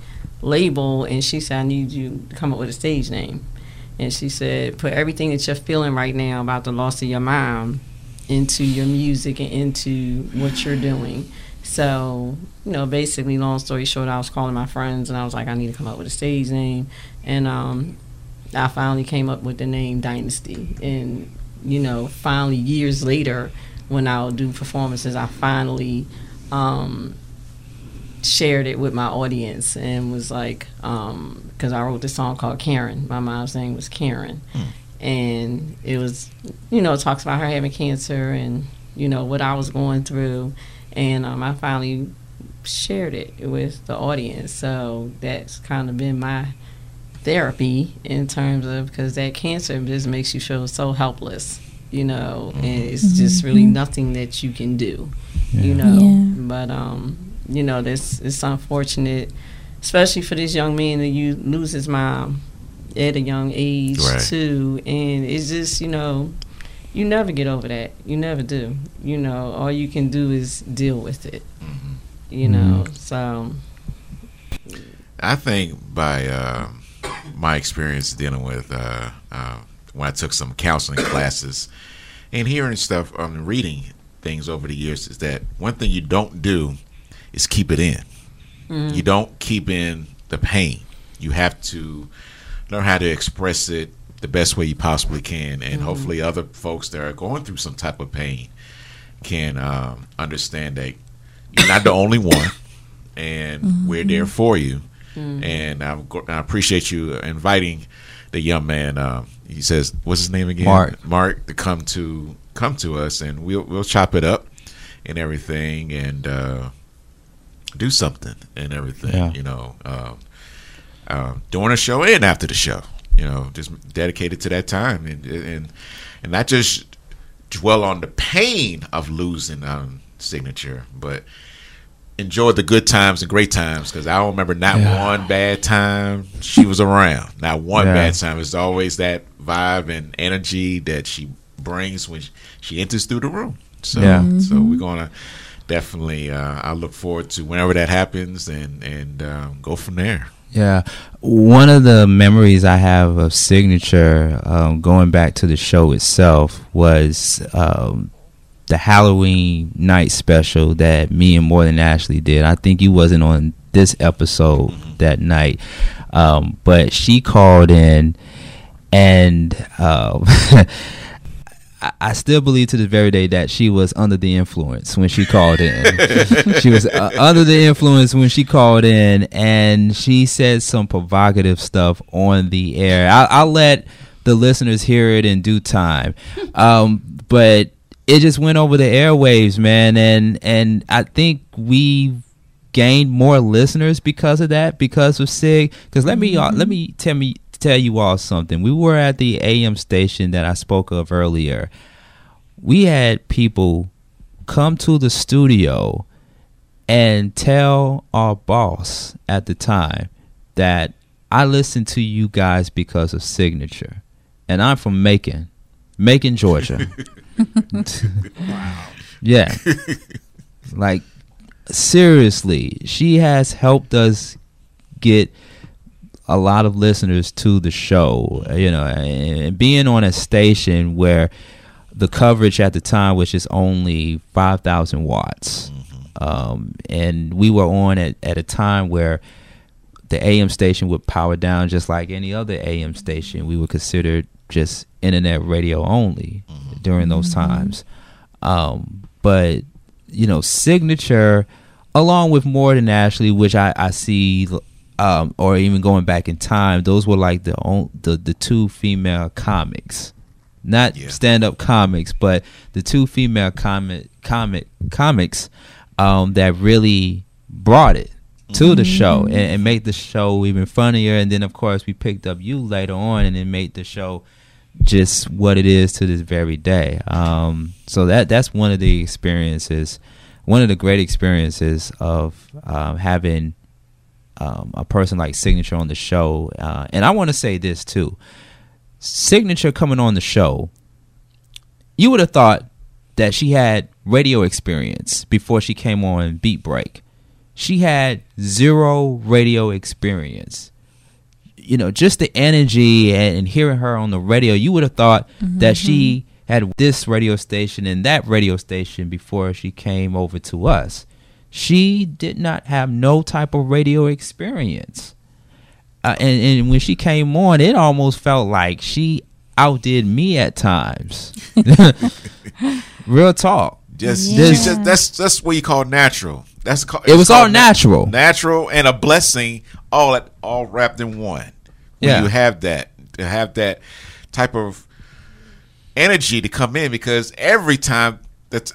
label, and she said, "I need you to come up with a stage name." And she said, "Put everything that you're feeling right now about the loss of your mom into your music and into what you're doing." So, you know, basically, long story short, I was calling my friends, and I was like, "I need to come up with a stage name," and um, I finally came up with the name Dynasty. And you know, finally, years later, when I'll do performances, I finally um, shared it with my audience and was like, because I wrote this song called Karen. My mom's name was Karen. And it was, you know, it talks about her having cancer and, you know, what I was going through. And um, I finally shared it with the audience. So that's kind of been my therapy in terms of because that cancer just makes you feel so helpless, you know, and it's just really nothing that you can do, you know. Yeah. But um, you know, this it's unfortunate, especially for this young man that you lose his mom at a young age Right. too, and it's just you know. You never get over that. You never do. You know, all you can do is deal with it. You know, so I think by uh, my experience dealing with uh, uh, when I took some counseling classes and hearing stuff um, reading things over the years is that one thing you don't do is keep it in. You don't keep in the pain. You have to learn how to express it, the best way you possibly can, and hopefully other folks that are going through some type of pain can um, understand that you're not the only one, and we're there for you. And I'm, I appreciate you inviting the young man. Um, he says, "What's his name again?" Mark. Mark to come to come to us, and we'll we'll chop it up and everything, and uh, do something and everything. Yeah. You know, um, um, during a show and after the show. You know, just dedicated to that time, and and and not just dwell on the pain of losing um, Cignature, but enjoy the good times and great times because I don't remember not Yeah. one bad time she was around. Not one Yeah. bad time. It's always that vibe and energy that she brings when she, she enters through the room. So, Yeah. so we're gonna definitely. Uh, I look forward to whenever that happens and and um, go from there. Yeah, one of the memories I have of Cignature, um, going back to the show itself, was um, the Halloween night special that me and More Than Ashley did. I think you wasn't on this episode that night, um, but she called in, and um, I, still believe to this very day that she was under the influence when she called in. she was uh, under the influence when she called in, and she said some provocative stuff on the air. I, I'll let the listeners hear it in due time, um, but it just went over the airwaves, man, and and I think we gained more listeners because of that because of sig. Because let me uh, let me tell me tell you all something. We were at the am station that i spoke of earlier. We had people come to the studio and tell our boss at the time that i listened to you guys because of Cignature. And i'm from macon macon georgia yeah. Like seriously, she has helped us get a lot of listeners to the show. You know, and being on a station where the coverage at the time was just only five thousand watts, um, and we were on at, at a time where the AM station would power down just like any other AM station. We were considered just internet radio only during those times. Um, but you know, Cignature, along with more than Ashley, which I I see, um, or even going back in time, those were like the on, the the two female comics, not Yeah. stand up comics, but the two female comic comic comics um, that really brought it to the show and, and made the show even funnier. And then of course we picked up you later on, and it made the show just what it is to this very day. Um, so that that's one of the experiences, one of the great experiences of um, having um, a person like Cignature on the show. Uh, and I want to say this too: Cignature coming on the show, you would have thought that she had radio experience before she came on Beat Break. She had zero radio experience you know, just the energy and, and hearing her on the radio, you would have thought that she had this radio station and that radio station before she came over to us. She did not have no type of radio experience. Uh, and, and when she came on, it almost felt like she outdid me at times. Real talk. Just, Yeah. she's just that's that's what you call natural. That's called, It was all natural. natural and a blessing, all at all wrapped in one. When Yeah. you have that, to have that type of energy to come in, because every time that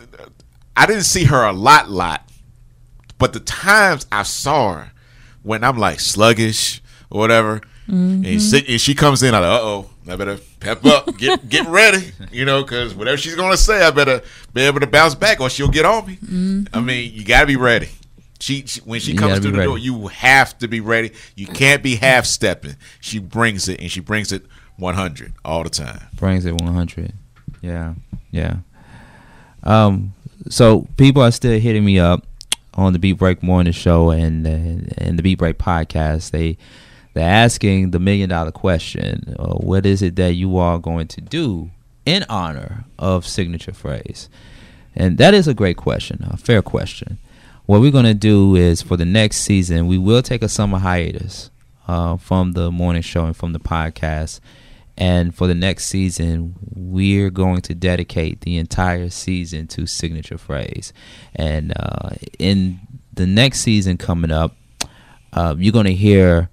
I didn't see her a lot, lot, but the times I saw her when I'm like sluggish or whatever, and, she, and she comes in, I'm like, uh oh, I better pep up, get get ready, you know, because whatever she's gonna say, I better be able to bounce back, or she'll get on me. I mean, you gotta be ready. She, she when she You comes through the ready. door, you have to be ready. You can't be half stepping. She brings it, and she brings it 100 all the time. brings it 100 yeah yeah um so people are still hitting me up on the beat break morning show and and, and the beat break podcast they they're asking the million dollar question uh, what is it that you are going to do in honor of Cignature Fraze and that is a great question a fair question what we're going to do is for the next season we will take a summer hiatus uh, from the morning show and from the podcast And for the next season, we're going to dedicate the entire season to Cignature Fraze. And uh, in the next season coming up, uh, you're going to hear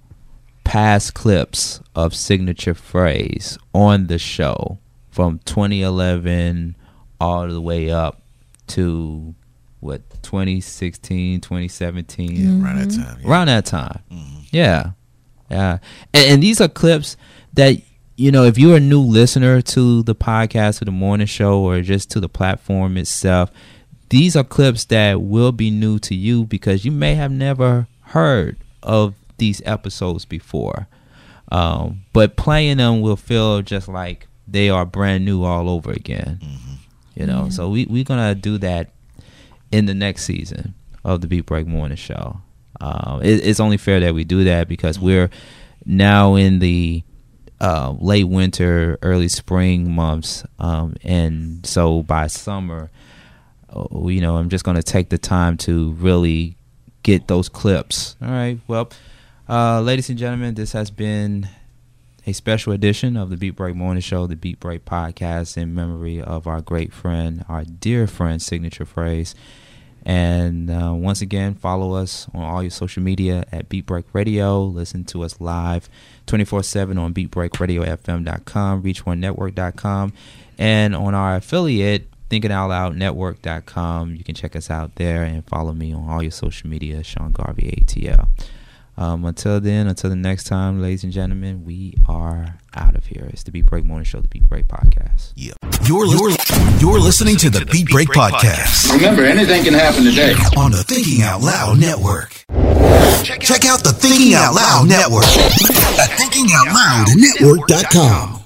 past clips of Cignature Fraze on the show from 2011 all the way up to 2016 2017 Around that time. yeah. around that time. Yeah. Yeah. And, and these are clips that you know if you're a new listener to the podcast or the morning show or just to the platform itself these are clips that will be new to you because you may have never heard of these episodes before. Um, but playing them will feel just like they are brand new all over again. You know so we, we're gonna do that in the next season of the beat break morning show um, it, it's only fair that we do that because we're now in the uh, late winter early spring months um, and so by summer uh, you know i'm just gonna take the time to really get those clips all right well uh, ladies and gentlemen this has been a special edition of the Beat Break Morning Show, the Beat Break podcast, in memory of our great friend, our dear friend, Cignature Fraze. And uh, once again, follow us on all your social media at Beat Break Radio. Listen to us live 24 7 on BeatBreakRadioFM.com, ReachOneNetwork.com, and on our affiliate, ThinkingOutLoudNetwork.com. You can check us out there and follow me on all your social media, Sean Garvey ATL. Um, until then, until the next time, ladies and gentlemen, we are out of here. It's the Beat Break Morning Show, the Beat Break Podcast. Yeah. You're, you're, you're listening to the Beat Break Podcast Remember, anything can happen today. on the Thinking Out Loud Network. Check out the Thinking Out Loud Network at thinkingoutloudnetwork.com.